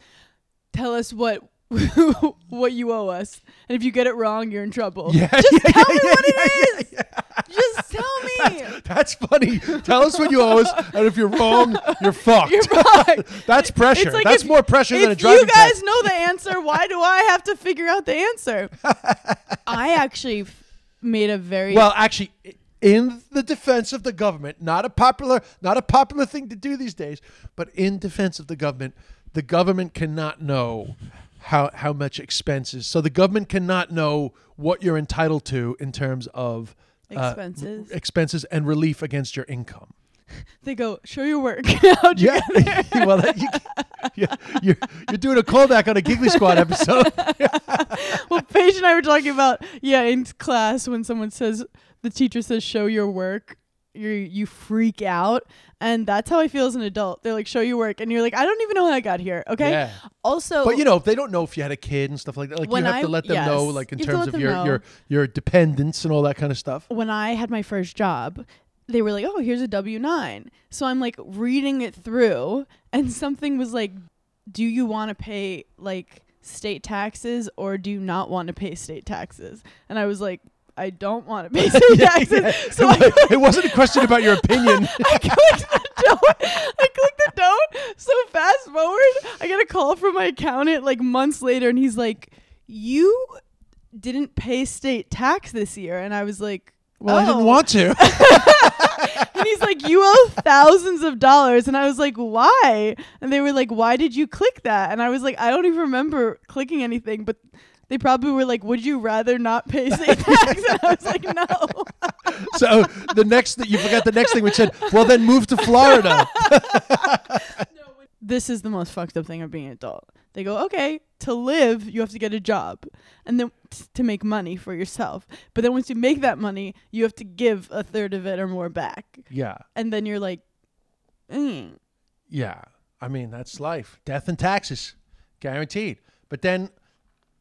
tell us what what you owe us, and if you get it wrong, you're in trouble. Yeah, just yeah, tell yeah, me yeah, what it is. Just me. That's funny. Tell us what you owe us, and if you're wrong, you're fucked. You're fucked. That's pressure. Like That's if- more pressure than a driving you guys test. know the answer, why do I have to figure out the answer? I actually f- made a very Well, actually, in the defense of the government, not a popular, not a popular thing to do these days, but in defense of the government, the government cannot know how how much expenses. So the government cannot know what you're entitled to in terms of uh, expenses. expenses and relief against your income. they go, show your work. How'd you Yeah, well, that- you, yeah, you're you're doing a callback on a Giggly Squad episode. well, Paige and I were talking about yeah in class when someone says the teacher says show your work, you you freak out, and that's how I feel as an adult. They're like show you work, and you're like I don't even know how I got here. Okay. Yeah. Also, But you know, if they don't know if you had a kid and stuff like that, like you have to let them know, like in you have to terms of your know. your your dependents and all that kind of stuff. when I had my first job, they were like, "Oh, here's a W nine." So I'm like reading it through, and something was like, "Do you want to pay like state taxes or do you not want to pay state taxes?" And I was like, "I don't want to pay state taxes." yeah. So it, I wa- it wasn't a question about your opinion. I clicked the don't. I clicked the don't. So fast forward, I get a call from my accountant like months later, and he's like, "You didn't pay state tax this year," and I was like. well, I didn't "Oh." want to. and he's like, "You owe thousands of dollars," and I was like, "Why?" And they were like, "Why did you click that?" And I was like, "I don't even remember clicking anything, but." They probably were like, "Would you rather not pay state tax?" And I was like, "No." so the next that you forgot the next thing which said, well, then move to Florida. this is the most fucked up thing of being an adult. They go, okay, to live, you have to get a job, and then t- to make money for yourself. But then once you make that money, you have to give a third of it or more back, yeah, and then you're like, mm. yeah. I mean, that's life. Death and taxes, guaranteed. But then,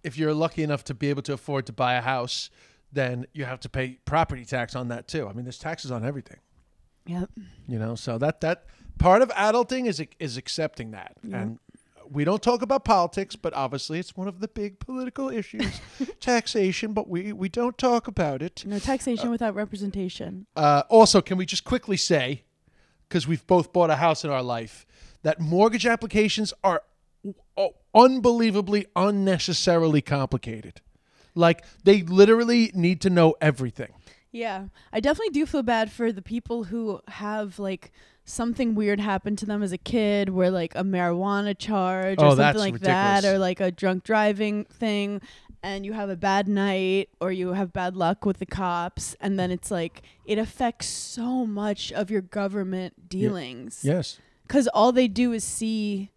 if you're lucky enough to be able to afford to buy a house, then you have to pay property tax on that too. I mean, there's taxes on everything. yep, You know, so that that part of adulting is is accepting that, and we don't talk about politics, but obviously it's one of the big political issues, taxation. But we we don't talk about it. no taxation without representation. Uh, also, can we just quickly say, because we've both bought a house in our life, that mortgage applications are unbelievably unnecessarily complicated. Like they literally need to know everything. Yeah, I definitely do feel bad for the people who have like something weird happen to them as a kid, where like a marijuana charge oh, or Oh, something like that, or like a drunk driving thing, and you have a bad night or you have bad luck with the cops, and then it's like it affects so much of your government dealings. Yes. Because all they do is see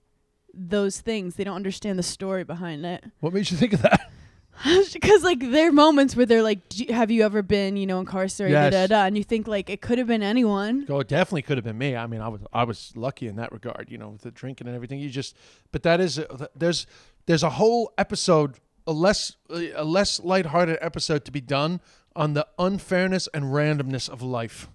those things; they don't understand the story behind it. What made you think of that? because like there are moments where they're like, you- "Have you ever been, you know, incarcerated?" Yes. Da, da, and you think like it could have been anyone. Oh, it definitely could have been me. I mean, I was I was lucky in that regard, you know, with the drinking and everything. You just, but that is uh, there's there's a whole episode, a less a less lighthearted episode to be done on the unfairness and randomness of life.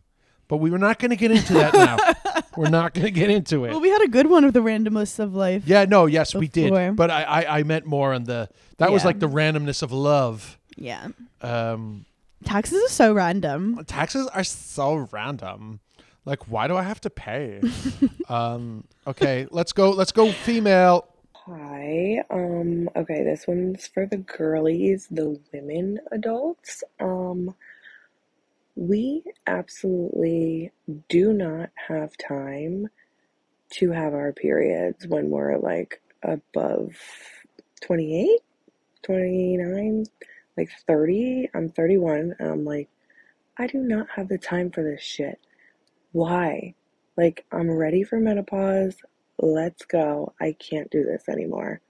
But we were not going to get into that now. we're not going to get into it. Well, we had a good one of the randomness of life. yeah, no, yes, we did. But I, I I meant more on the that was like the randomness of love. Yeah. Um, Taxes are so random. taxes are so random. Like, why do I have to pay? um, okay, let's go. Let's go. Female. Hi. Um, okay, this one's for the girlies, the women adults. Um, we absolutely do not have time to have our periods when we're like above 28, 29, like 30. I'm 31, and I'm like, I do not have the time for this shit. Why? Like, I'm ready for menopause. Let's go. I can't do this anymore.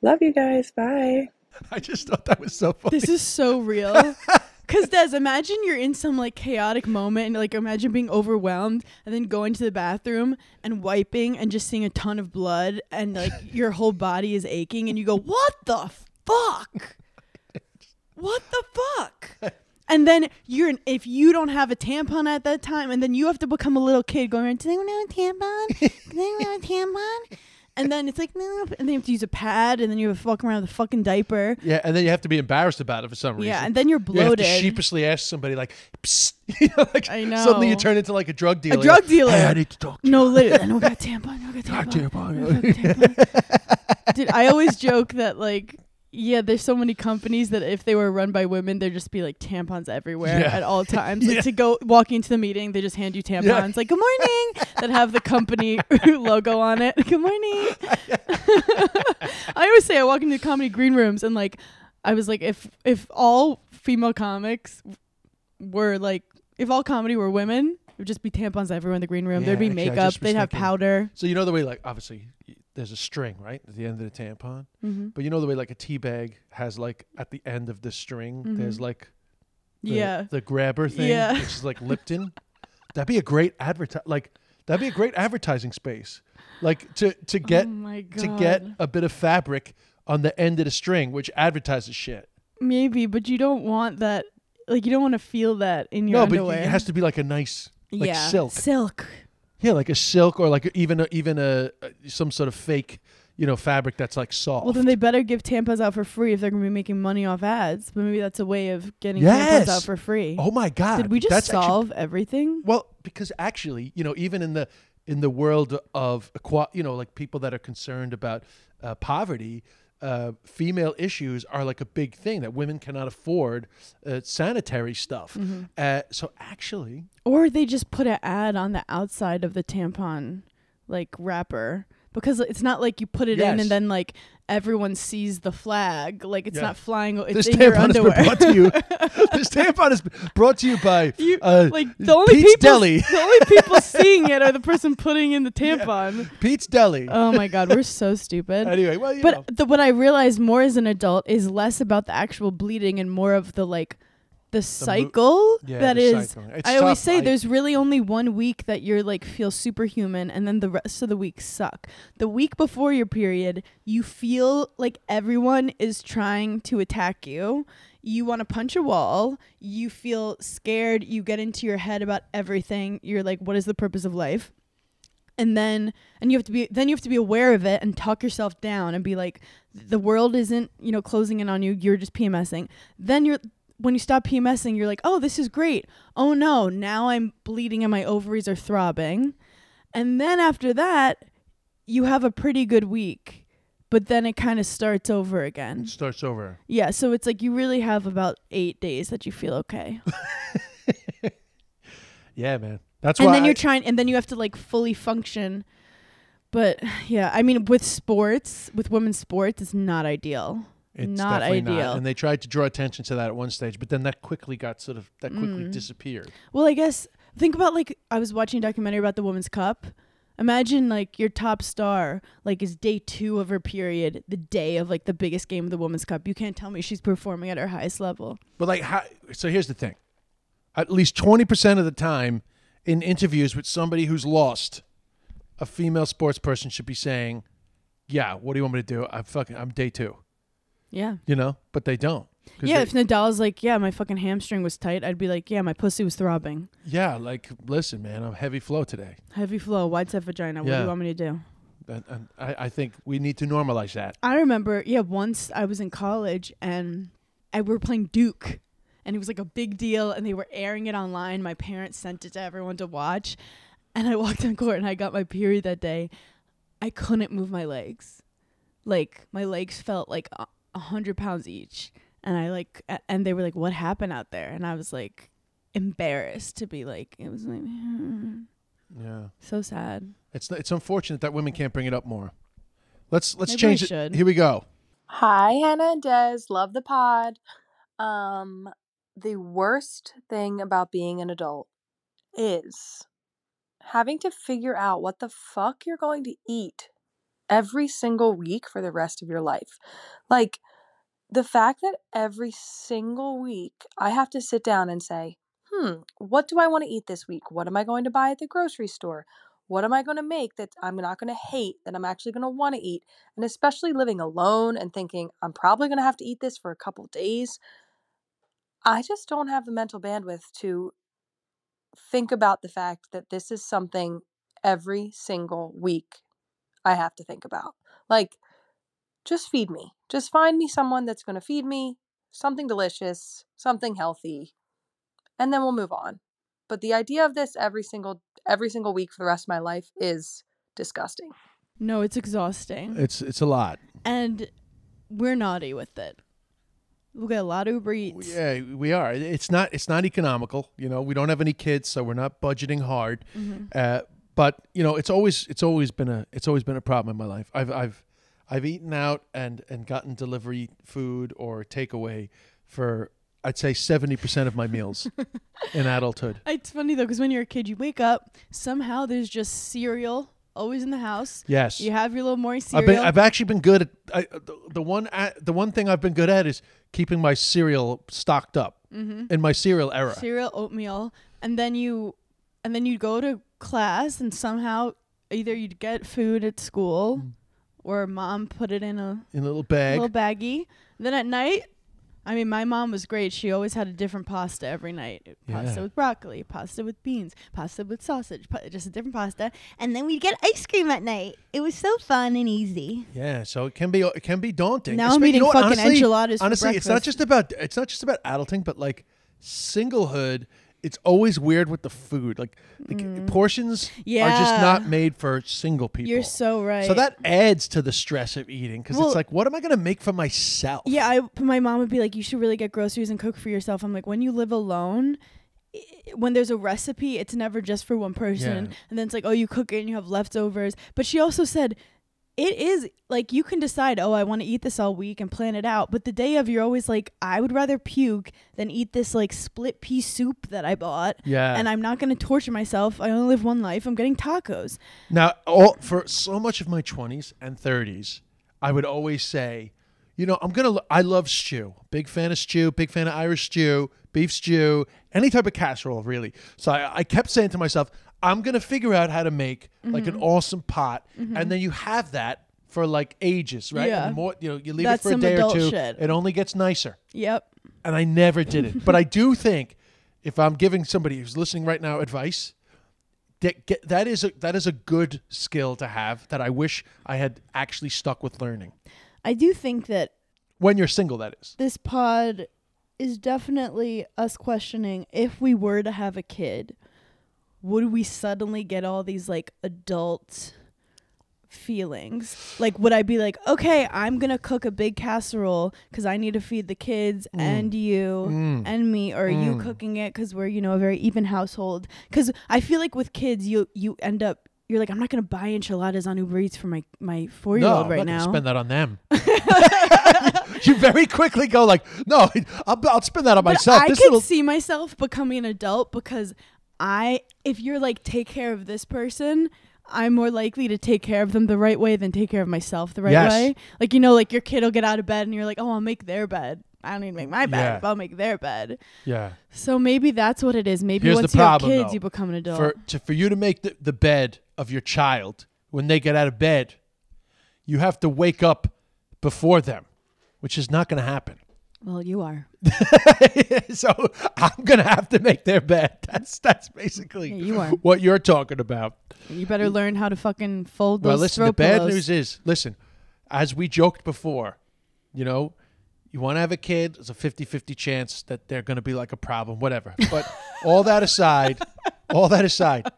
Love you guys. Bye. I just thought that was so funny. This is so real. Cause Des, imagine you're in some like chaotic moment, and like imagine being overwhelmed, and then going to the bathroom and wiping, and just seeing a ton of blood, and like your whole body is aching, and you go, "What the fuck? What the fuck?" And then you're if you don't have a tampon at that time, and then you have to become a little kid going "Does anyone have a tampon? Does anyone have a tampon?" And then it's like, no, and then you have to use a pad, and then you have to walk around with a fucking diaper. yeah, and then you have to be embarrassed about it for some reason. Yeah, and then you're bloated. you have to sheepishly ask somebody like, Psst, you know, like I suddenly you turn into like a drug dealer. A drug dealer. Hey, I need to talk. To No, literally. I know I got tampon. I know I got tampon. You I got tampon. Dude, I always joke that like, yeah, there's so many companies that if they were run by women, there'd just be like tampons everywhere Yeah. at all times. Like Yeah. to go walking into the meeting, they just hand you tampons. Like, good morning, that have the company logo on it. Good morning. I always say I walk into comedy green rooms and like, I was like, if if all female comics were like, if all comedy were women. It would just be tampons everywhere in the green room. Yeah, There'd be makeup. They'd have thinking- powder. So you know the way like obviously there's a string right at the end of the tampon, Mm-hmm. but you know the way like a tea bag has like at the end of the string there's Mhm. like the, Yeah. the grabber thing, Yeah. which is like Lipton. That'd be a great adverti like that'd be a great advertising space. Like to to get oh to get a bit of fabric on the end of the string, which advertises shit. maybe, but you don't want that. Like you don't want to feel that in your no, but it has to be like a nice, like yeah, silk. Silk. Yeah, like a silk or like even a, even a, a some sort of fake, you know, fabric that's like soft. Well, then they better give tampons out for free if they're gonna be making money off ads. But maybe that's a way of getting tampons out for free. oh my god, Did we just that's actually- solve everything? Well, because actually, you know, even in the in the world of you know, like people that are concerned about uh, poverty, uh, female issues are like a big thing that women cannot afford uh, sanitary stuff. Mm-hmm. Uh, so actually, Or they just put an ad on the outside of the tampon, like wrapper, because it's not like you put it in and then like everyone sees the flag. Like it's Yeah. not flying. It's this in your tampon has underwear. been brought to you. this tampon is brought to you by You- uh, like the only Pete's people, Deli. the only people seeing it are the person putting in the tampon. Pete's Deli. Oh my god, we're so stupid. anyway, well, you know. But the, what I realized more as an adult is less about the actual bleeding and more of the like the cycle yeah, that the is. I always say I- there's really only one week that you're like feel superhuman and then the rest of the week suck. The week before your period, you feel like everyone is trying to attack you. You want to punch a wall. You feel scared. You get into your head about everything. You're like, what is the purpose of life? and then and you have to be then you have to be aware of it and talk yourself down and be like the world isn't you know closing in on you you're just pmsing then you're when you stop pmsing you're like oh this is great. Oh no now i'm bleeding and my ovaries are throbbing. And then after that you have a pretty good week but then it kind of starts over again. It starts over. yeah so it's like you really have about eight days that you feel okay. Yeah, man. That's and why then I- you're trying and then you have to like fully function. But yeah i mean with sports with women's sports it's not ideal It's not ideal. And they tried to draw attention to that at one stage, but then that quickly got sort of that quickly Mm. disappeared. well i guess think about like i was watching a documentary about the women's cup Imagine like your top star like is day two of her period, the day of like the biggest game of the Women's Cup. You can't tell me she's performing at her highest level. But like, how, so here's the thing: at least twenty percent of the time, in interviews with somebody who's lost, a female sports person should be saying, "Yeah, what do you want me to do? I'm fucking, I'm day two. Yeah. You know, but they don't. Yeah, they- if Nadal's like, yeah, my fucking hamstring was tight, I'd be like, yeah, my pussy was throbbing. yeah, like, listen, man, I'm heavy flow today, Heavy flow, wide set vagina. What do you want me to do? and, and I, I think we need to normalize that. I remember, yeah, once I was in college and I we were playing Duke, and it was like a big deal, and they were airing it online. My parents sent it to everyone to watch, and I walked on court and I got my period that day. I couldn't move my legs, like my legs felt like uh, a a hundred pounds each, and I like, a- and they were like, "What happened out there?" And I was like, embarrassed to be like, it was like Yeah, so sad. it's it's unfortunate that women can't bring it up more. Let's let's Maybe change it. should. Here we go. Hi, Hannah and Des. Love the pod. Um, the worst thing about being an adult is having to figure out what the fuck you're going to eat every single week for the rest of your life. Like, the fact that every single week I have to sit down and say, hmm, what do I want to eat this week? What am I going to buy at the grocery store? What am I going to make that I'm not going to hate, that I'm actually going to want to eat? And especially living alone and thinking, I'm probably going to have to eat this for a couple days. I just don't have the mental bandwidth to think about the fact that this is something every single week I have to think about. Like, just feed me. Just find me someone that's going to feed me something delicious, something healthy, and then we'll move on. But the idea of this every single every single week for the rest of my life is disgusting. No, it's exhausting. It's it's a lot. and we're naughty with it. We get a lot of Uber Eats. Yeah, we are. It's not it's not economical. You know, we don't have any kids, so we're not budgeting hard. Uh, but you know, it's always it's always been a it's always been a problem in my life. I've I've I've eaten out and and gotten delivery food or takeaway for I'd say seventy percent of my meals in adulthood. It's funny though, because when you're a kid, you wake up somehow there's just cereal always in the house. Yes, You have your little I've cereal. been I've actually been good at I, the, the one a the one thing I've been good at is keeping my cereal stocked up mm-hmm. in my cereal era. cereal, oatmeal, and then you, and then you go to class, and somehow either you'd get food at school, Mm. or mom put it in a in a little bag. little baggie. Then at night, I mean, my mom was great. She always had a different pasta every night. Pasta Yeah. with broccoli, pasta with beans, pasta with sausage, pa- just a different pasta. And then we'd get ice cream at night. It was so fun and easy. Yeah, so it can be it can be daunting. Now I'm Espe- you eating know fucking honestly, enchiladas Honestly, it's not just about it's not just about adulting, but like singlehood. It's always weird with the food. Like, like portions are just Mm. Not made for single people. You're so right. So that adds to the stress of eating because Well- it's like, what am I going to make for myself? Yeah, I my mom would be like, "You should really get groceries and cook for yourself." I'm like, when you live alone, when there's a recipe, it's never just for one person, Yeah. and then it's like, oh, you cook it and you have leftovers. But she also said, it is like you can decide, oh, I want to eat this all week and plan it out. But the day of, you're always like, I would rather puke than eat this like split pea soup that I bought. Yeah. And I'm not going to torture myself. I only live one life. I'm getting tacos. Now, all for so much of my 20s and 30s, I would always say, you know, I'm going to I love stew. Big fan of stew, big fan of Irish stew, beef stew, any type of casserole really. So I, I kept saying to myself, I'm going to figure out how to make like Mm-hmm. an awesome pot and then you have that for like ages, right? Yeah. And more, you know, you leave That's it for a some day or adult two, shit. it only gets nicer Yep. and I never did it. but I do think if I'm giving somebody who's listening right now advice, that, get, that is a, that is a good skill to have that I wish I had actually stuck with learning. I do think that When you're single, that is. this pod is definitely us questioning if we were to have a kid, would we suddenly get all these like adult feelings? Like, would I be like, okay, I'm gonna cook a big casserole because I need to feed the kids and you Mm. and me, or are you Mm. cooking it because we're you know a very even household? Because I feel like with kids, you you end up. You're like, I'm not gonna buy enchiladas on Uber Eats for my my four year No, old I'm right not gonna now. spend that on them. you very quickly go like, no, I'll, I'll spend that on But myself. I this could little see myself becoming an adult because I, if you're like, take care of this person, I'm more likely to take care of them the right way than take care of myself the right Yes. way. Like you know, like your kid will get out of bed and you're like, oh, I'll make their bed. I don't need to make my bed, Yeah. but I'll make their bed. Yeah. So maybe that's what it is. Maybe Here's once you have kids, though. you become an adult. For to, for you to make the, the bed of your child when they get out of bed, you have to wake up before them, which is not going to happen. Well, you are. so I'm going to have to make their bed. That's that's basically Yeah, you are. what you're talking about. You better learn how to fucking fold those Well, listen, the bad pillows. news is, listen, as we joked before, you know, you want to have a kid, there's a 50-50 chance that they're going to be like a problem, whatever. But all that aside, all that aside,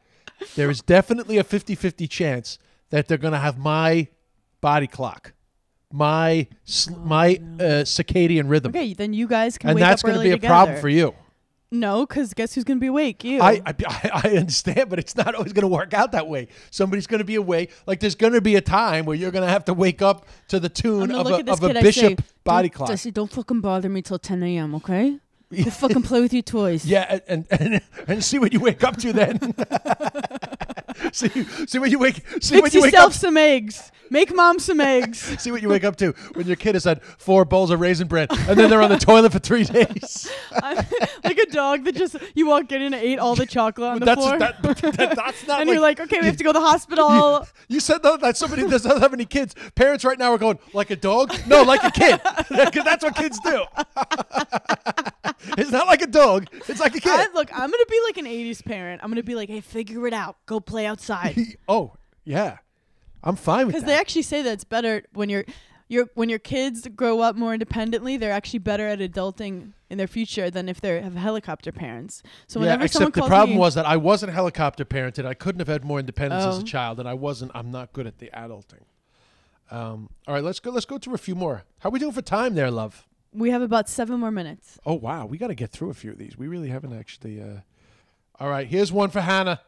there is definitely a 50-50 chance that they're going to have my body clock, my sl- my uh, circadian rhythm. Oh, Okay, then you guys can and wake that's going to be a problem for you. No, because guess who's gonna be awake? You. I, I I understand, but it's not always going to work out that way. Somebody's going to be away. Like there's going to be a time where you're going to have to wake up to the I'm tune gonna of look a, this of a kid. I bishop say, body don't, clock. I say, don't fucking bother me till 10 a.m. Okay? Go fucking play with your toys. Yeah, and, and and see what you wake up to then. see see what you wake see Fix what you wake yourself up some eggs. Make mom some eggs. see what you wake up to when your kid has had four bowls of Raisin Bran and then they're on the toilet for three days. I'm like a dog that just you walk in and ate all the chocolate on the that's floor. that, that- that's not and like, you're like, okay, we have to go to the hospital. You said though that somebody that doesn't have any kids. Parents right now are going like a dog. No, like a kid. 'Cause that's what kids do. it's not like a dog. It's like a kid. I, look, I'm gonna be like an '80s parent. I'm gonna be like, hey, figure it out. Go play outside. oh yeah, I'm fine with that. Because they actually say that it's better when you're, you're when your kids grow up more independently. They're actually better at adulting in their future than if they have helicopter parents. So whenever someone except the problem me, was that I wasn't helicopter parented. I couldn't have had more independence as Oh. a child, and I wasn't. I'm not good at the adulting. Um, all right, let's go. Let's go through a few more. How are we doing for time there, love? we have about seven more minutes. Oh wow, we got to get through a few of these. We really haven't actually. Uh... All right, here's one for Hannah.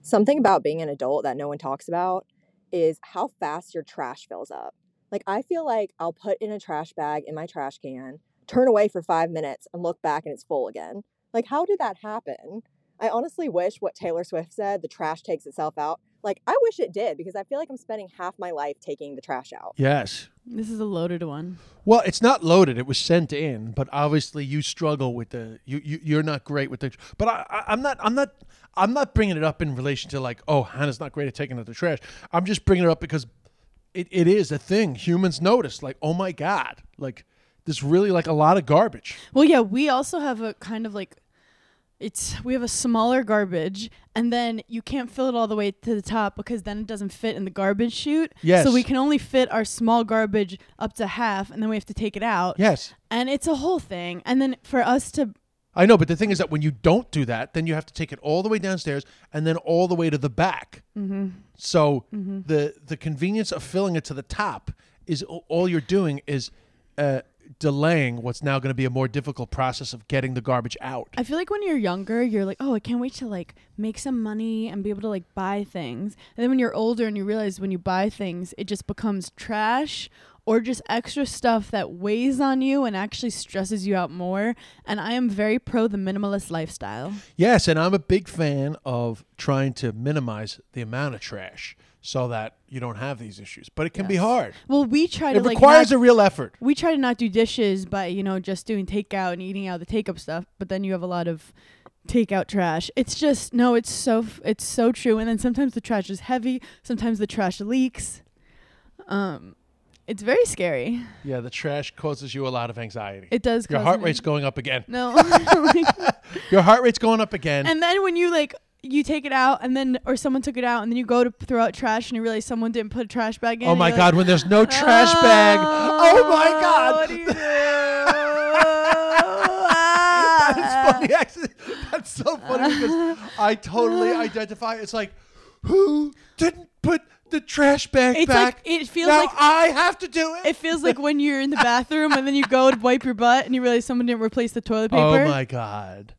Something about being an adult that no one talks about is how fast your trash fills up. Like, I feel like I'll put in a trash bag in my trash can, turn away for five minutes, and look back and it's full again. Like, how did that happen? I honestly wish what Taylor Swift said, the trash takes itself out. Like, I wish it did because I feel like I'm spending half my life taking the trash out. Yes. This is a loaded one. Well, it's not loaded. It was sent in, but obviously you struggle with the you, you you're not great with the. But I, I I'm not I'm not I'm not bringing it up in relation to like oh Hannah's not great at taking out the trash. I'm just bringing it up because it, it is a thing humans notice. Like oh my god, like there's really like a lot of garbage. Well, yeah, we also have a kind of like it's we have a smaller garbage and then you can't fill it all the way to the top because then it doesn't fit in the garbage chute. Yes. So we can only fit our small garbage up to half and then we have to take it out. Yes, And it's a whole thing. And then for us to I know, but the thing is that when you don't do that, then you have to take it all the way downstairs and then all the way to the back. mm-hmm, So the the convenience of filling it to the top is all you're doing is uh, delaying what's now going to be a more difficult process of getting the garbage out. I feel like when you're younger, you're like, oh, I can't wait to like make some money and be able to like buy things. And then when you're older and you realize when you buy things, it just becomes trash or just extra stuff that weighs on you and actually stresses you out more. And I am very pro the minimalist lifestyle. Yes, and I'm a big fan of trying to minimize the amount of trash so that you don't have these issues. But it can be hard. Well, we try It to like requires not, a real effort. we try to not do dishes by you know just doing takeout and eating out the takeout stuff. But then you have a lot of takeout trash. It's just no, it's so f- it's so true. And then sometimes the trash is heavy. Sometimes the trash leaks. Um, it's very scary. Yeah, the trash causes you a lot of anxiety. It does. Your heart rate's going up again. No. Your heart rate's going up again. and then when you like you take it out and then or someone took it out and then you go to throw out trash and you realize someone didn't put a trash bag in. oh my god, like, when there's no trash bag. Oh, oh my god. What do you do? Ah. That's funny. Actually, that's so funny because I totally identify. It's like, who didn't put the trash bag It's back? like it feels now like I have to do it. it feels like when you're in the bathroom and then you go to wipe your butt and you realize someone didn't replace the toilet oh paper. oh my god.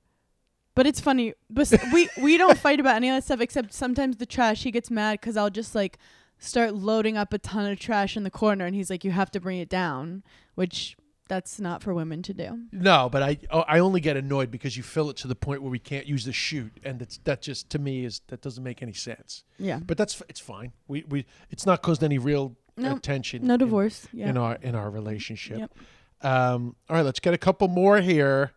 But it's funny. But we we don't fight about any of that stuff except sometimes the trash. He gets mad because I'll just like start loading up a ton of trash in the corner, and he's like, "You have to bring it down," which that's not for women to do. No, but I oh, I only get annoyed because you fill it to the point where we can't use the chute, and it's that just to me is that doesn't make any sense. Yeah. But that's it's fine. We we it's not caused any real No, attention. No in- divorce. Yeah. in our in our relationship. Yep. Um, all right, let's get a couple more here.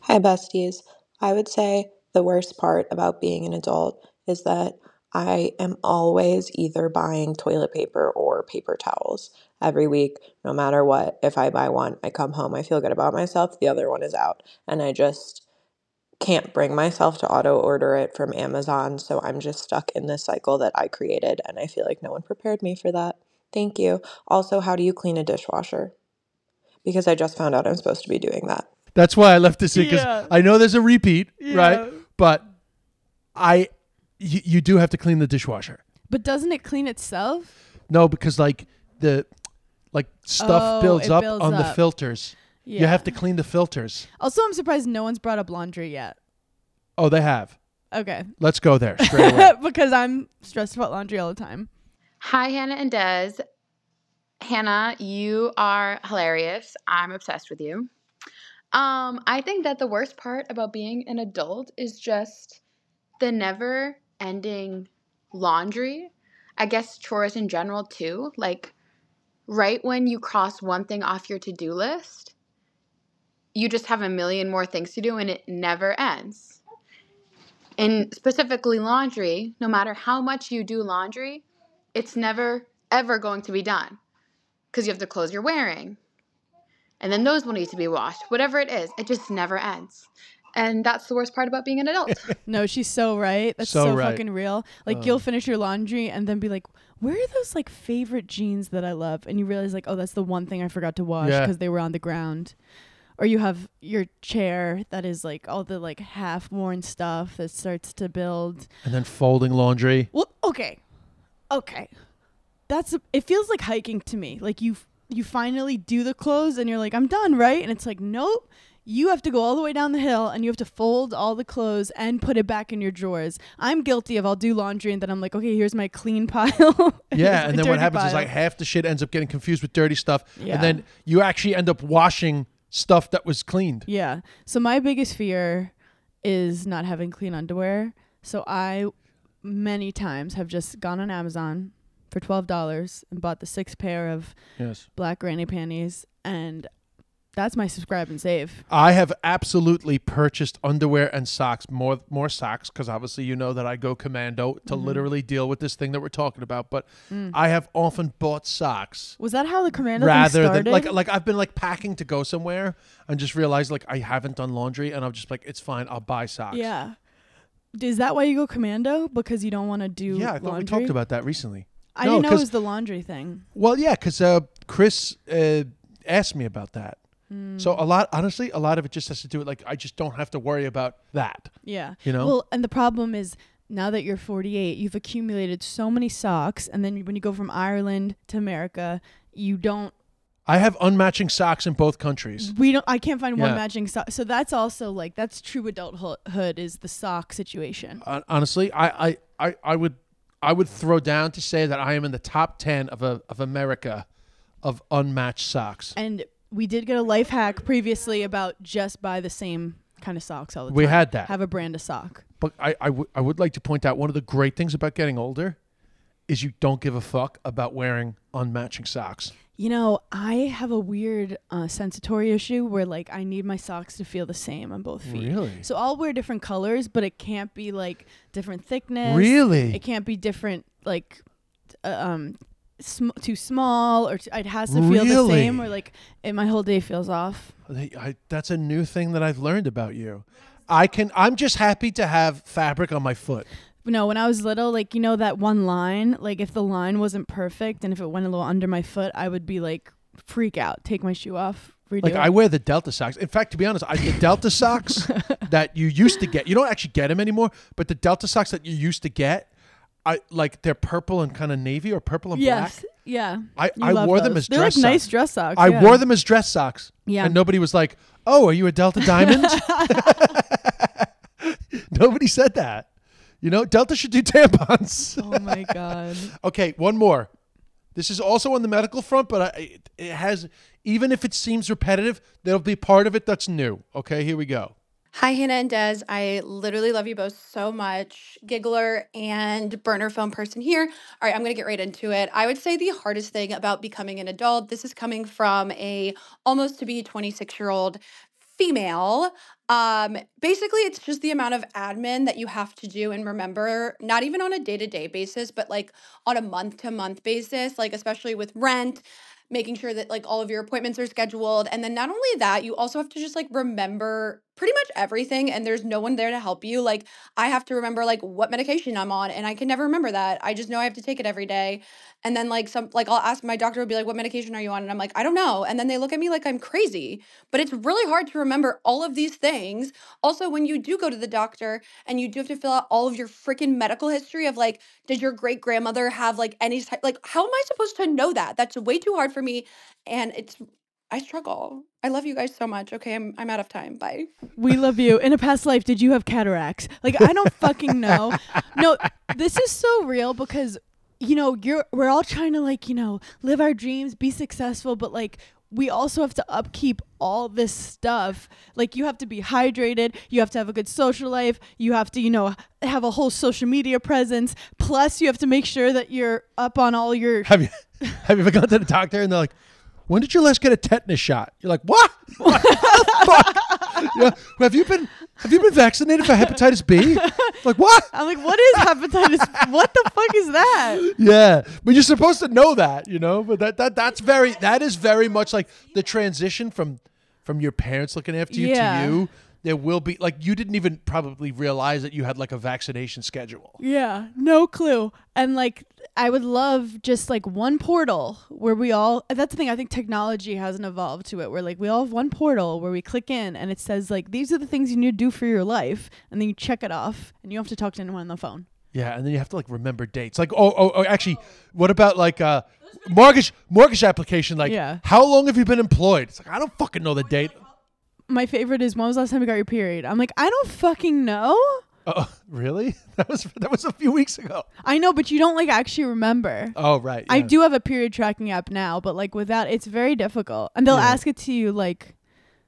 Hi, besties. I would say the worst part about being an adult is that I am always either buying toilet paper or paper towels every week, no matter what. If I buy one, I come home, I feel good about myself, the other one is out. And I just can't bring myself to auto order it from Amazon. So I'm just stuck in this cycle that I created. And I feel like no one prepared me for that. Thank you. Also, how do you clean a dishwasher? Because I just found out I'm supposed to be doing that. That's why I left this in because Yeah. I know there's a repeat, Yeah. right? But I, you, you do have to clean the dishwasher. But doesn't it clean itself? No, because like the, like stuff Oh, builds up builds on the filters. Yeah. You have to clean the filters. Also, I'm surprised no one's brought up laundry yet. Oh, they have. Okay. Let's go there straight away. because I'm stressed about laundry all the time. Hi, Hannah and Des. Hannah, you are hilarious. I'm obsessed with you. Um, I think that the worst part about being an adult is just the never ending laundry. I guess chores in general, too. Like, right when you cross one thing off your to do list, you just have a million more things to do and it never ends. And specifically laundry, no matter how much you do laundry, it's never ever going to be done because you have the clothes you're wearing and then those will need to be washed whatever it is it just never ends and that's the worst part about being an adult No, she's so right. That's So so, right. fucking real. Like Uh. you'll finish your laundry and then be like, "Where are those like favorite jeans that I love?" And you realize like, "Oh, that's the one thing I forgot to wash Yeah. because they were on the ground." Or you have your chair that is like all the like half-worn stuff that starts to build. and then folding laundry. Well, okay, okay, that's a, it. Feels like hiking to me. Like you, you finally do the clothes and you're like, I'm done, right? And it's like, nope. You have to go all the way down the hill and you have to fold all the clothes and put it back in your drawers. I'm guilty of I'll do laundry and then I'm like, okay, here's my clean pile. Yeah, and then what happens is like half the shit ends up getting confused with dirty stuff, Yeah. and then you actually end up washing stuff that was cleaned. Yeah. So my biggest fear is not having clean underwear. So I many times have just gone on Amazon for twelve dollars and bought the six pair of Yes. black granny panties and that's my subscribe and save. I have absolutely purchased underwear and socks, more more socks, because obviously you know that I go commando to Mhm. literally deal with this thing that we're talking about. But Mm. I have often bought socks Was that how the commando thing rather started? than like like I've been like packing to go somewhere and just realized like I haven't done laundry and I'm just like it's fine, I'll buy socks. yeah. Is that why you go commando? Because you don't want to do Yeah, I thought we talked about that recently. I No, didn't know it 'cause- was the laundry thing. Well, yeah, because uh, Chris uh, asked me about that. So Mm. a lot, honestly, a lot of it just has to do with like I just don't have to worry about that. Yeah. You know? Well, and the problem is now that you're 48, you've accumulated so many socks, and then when you go from Ireland to America, you don't. I have unmatching socks in both countries. We don't. I can't find one Yeah. matching sock. So that's also like that's true adulthood is the sock situation. Hon- Honestly, I, I, I, I would I would throw down to say that I am in the top ten of a, of America of unmatched socks. And we did get a life hack previously about just buy the same kind of socks all the time. We had that. Have a brand of sock. But I, I, w- I would like to point out one of the great things about getting older is you don't give a fuck about wearing unmatching socks. You know, I have a weird uh, sensory issue where like I need my socks to feel the same on both feet. Really? So I'll wear different colors, but it can't be like different thickness. Really? It can't be different like uh, um sm- too small or t- it has to feel the same or like it, my whole day feels off. They- I, that's a new thing that I've learned about you. I can. I'm just happy to have fabric on my foot. No, when I was little, like you know that one line, like if the line wasn't perfect and if it went a little under my foot, I would be like freak out, take my shoe off, redo Like it. I wear the Delta socks. In fact, to be honest, I, the Delta socks that you used to get, you don't actually get them anymore. But the Delta socks that you used to get, I like they're purple and kind of navy or purple and yes, black. yeah. I, You I wore them those. as They're dress like socks. nice dress socks. I yeah. wore them as dress socks. Yeah. And nobody was like, "Oh, are you a Delta Diamond?" nobody said that. You know, Delta should do tampons. Oh my god. okay, one more. This is also on the medical front, but I, it, it has even if it seems repetitive, there'll be part of it that's new. Okay, here we go. Hi, Hannah and Des. I literally love you both so much. Giggler and Berner phone person here. All right, I'm going to get right into it. I would say the hardest thing about becoming an adult, this is coming from a almost to be 26 year old female. Um, basically, it's just the amount of admin that you have to do and remember, not even on a day to day basis, but like on a month to month basis, like especially with rent, making sure that like all of your appointments are scheduled. And then not only that, you also have to just like remember pretty much everything and there's no one there to help you. Like I have to remember like what medication I'm on and I can never remember that. I just know I have to take it every day. And then like some like I'll ask my doctor will be like what medication are you on and I'm like I don't know. And then they look at me like I'm crazy. But it's really hard to remember all of these things. Also when you do go to the doctor and you do have to fill out all of your freaking medical history of like did your great grandmother have like any type like how am I supposed to know that? That's way too hard for me and it's I struggle. I love you guys so much. Okay, I'm I'm out of time. Bye. We love you. In a past life, did you have cataracts? Like I don't fucking know. No, this is so real because you know you're we're all trying to like you know live our dreams, be successful, but like we also have to upkeep all this stuff. Like you have to be hydrated, you have to have a good social life, you have to, you know, have a whole social media presence. Plus you have to make sure that you're up on all your Have you have you ever gone to the doctor and they're like, when did you last get a tetanus shot? You're like, what? What the fuck? Yeah. Have you been have you been vaccinated for hepatitis B? Like what? I'm like, what is hepatitis? what the fuck is that? Yeah, but you're supposed to know that, you know. But that that that's very that is very much like the transition from from your parents looking after you Yeah. to you. There will be like you didn't even probably realize that you had like a vaccination schedule. Yeah, no clue. And like I would love just like one portal where we all that's the thing I think technology hasn't evolved to it where like we all have one portal where we click in and it says like these are the things you need to do for your life and then you check it off and you don't have to talk to anyone on the phone. Yeah, and then you have to like remember dates. Like, oh, oh, oh actually, what about like uh mortgage mortgage application? Like, Yeah. how long have you been employed? It's like I don't fucking know the date. My favorite is when was the last time you got your period? I'm like, I don't fucking know. Oh, really? That was that was a few weeks ago. I know, but you don't like actually remember. Oh, right. I yeah. do have a period tracking app now, but like with that, it's very difficult. And they'll Yeah. ask it to you like,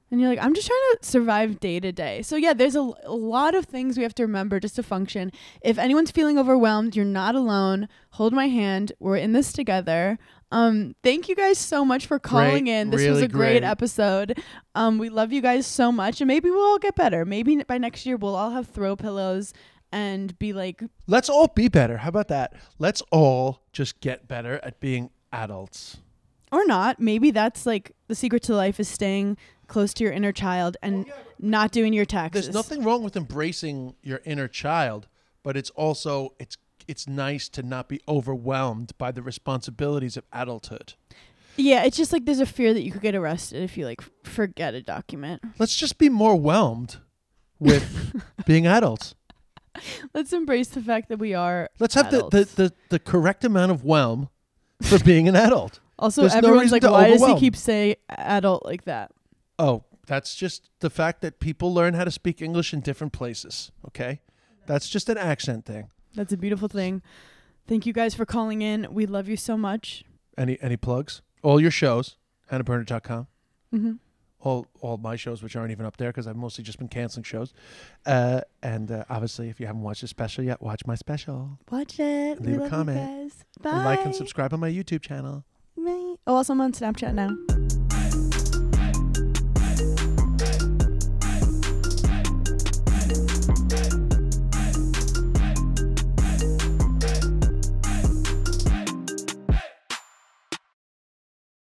and you're like, I'm just trying to survive day to day. So yeah, there's a, a lot of things we have to remember just to function. If anyone's feeling overwhelmed, you're not alone. Hold my hand. We're in this together. Um, thank you guys so much for calling Great, in. This was a great great. episode. Um, we love you guys so much, and maybe we'll all get better. Maybe by next year we'll all have throw pillows and be like Let's all be better. How about that? Let's all just get better at being adults. or not. Maybe that's like the secret to life is staying close to your inner child and not doing your taxes. There's nothing wrong with embracing your inner child, but it's also it's it's nice to not be overwhelmed by the responsibilities of adulthood. Yeah, it's just like there's a fear that you could get arrested if you like forget a document. Let's just be more whelmed with being adults. Let's embrace the fact that we are. Let's have the, the, the, the correct amount of whelm for being an adult. Also, there's no everyone's reason like, why does he overwhelm." keep saying adult like that? Oh, that's just the fact that people learn how to speak English in different places. Okay, that's just an accent thing. That's a beautiful thing. Thank you guys for calling in. We love you so much. Any any plugs? All your shows, hannahberner.com. hmm All all my shows, which aren't even up there because I've mostly just been canceling shows. Uh, and uh, obviously, if you haven't watched the special yet, watch my special. Watch it. Leave we a comment. Bye. Like and subscribe on my YouTube channel. Bye. Oh, also I'm on Snapchat now.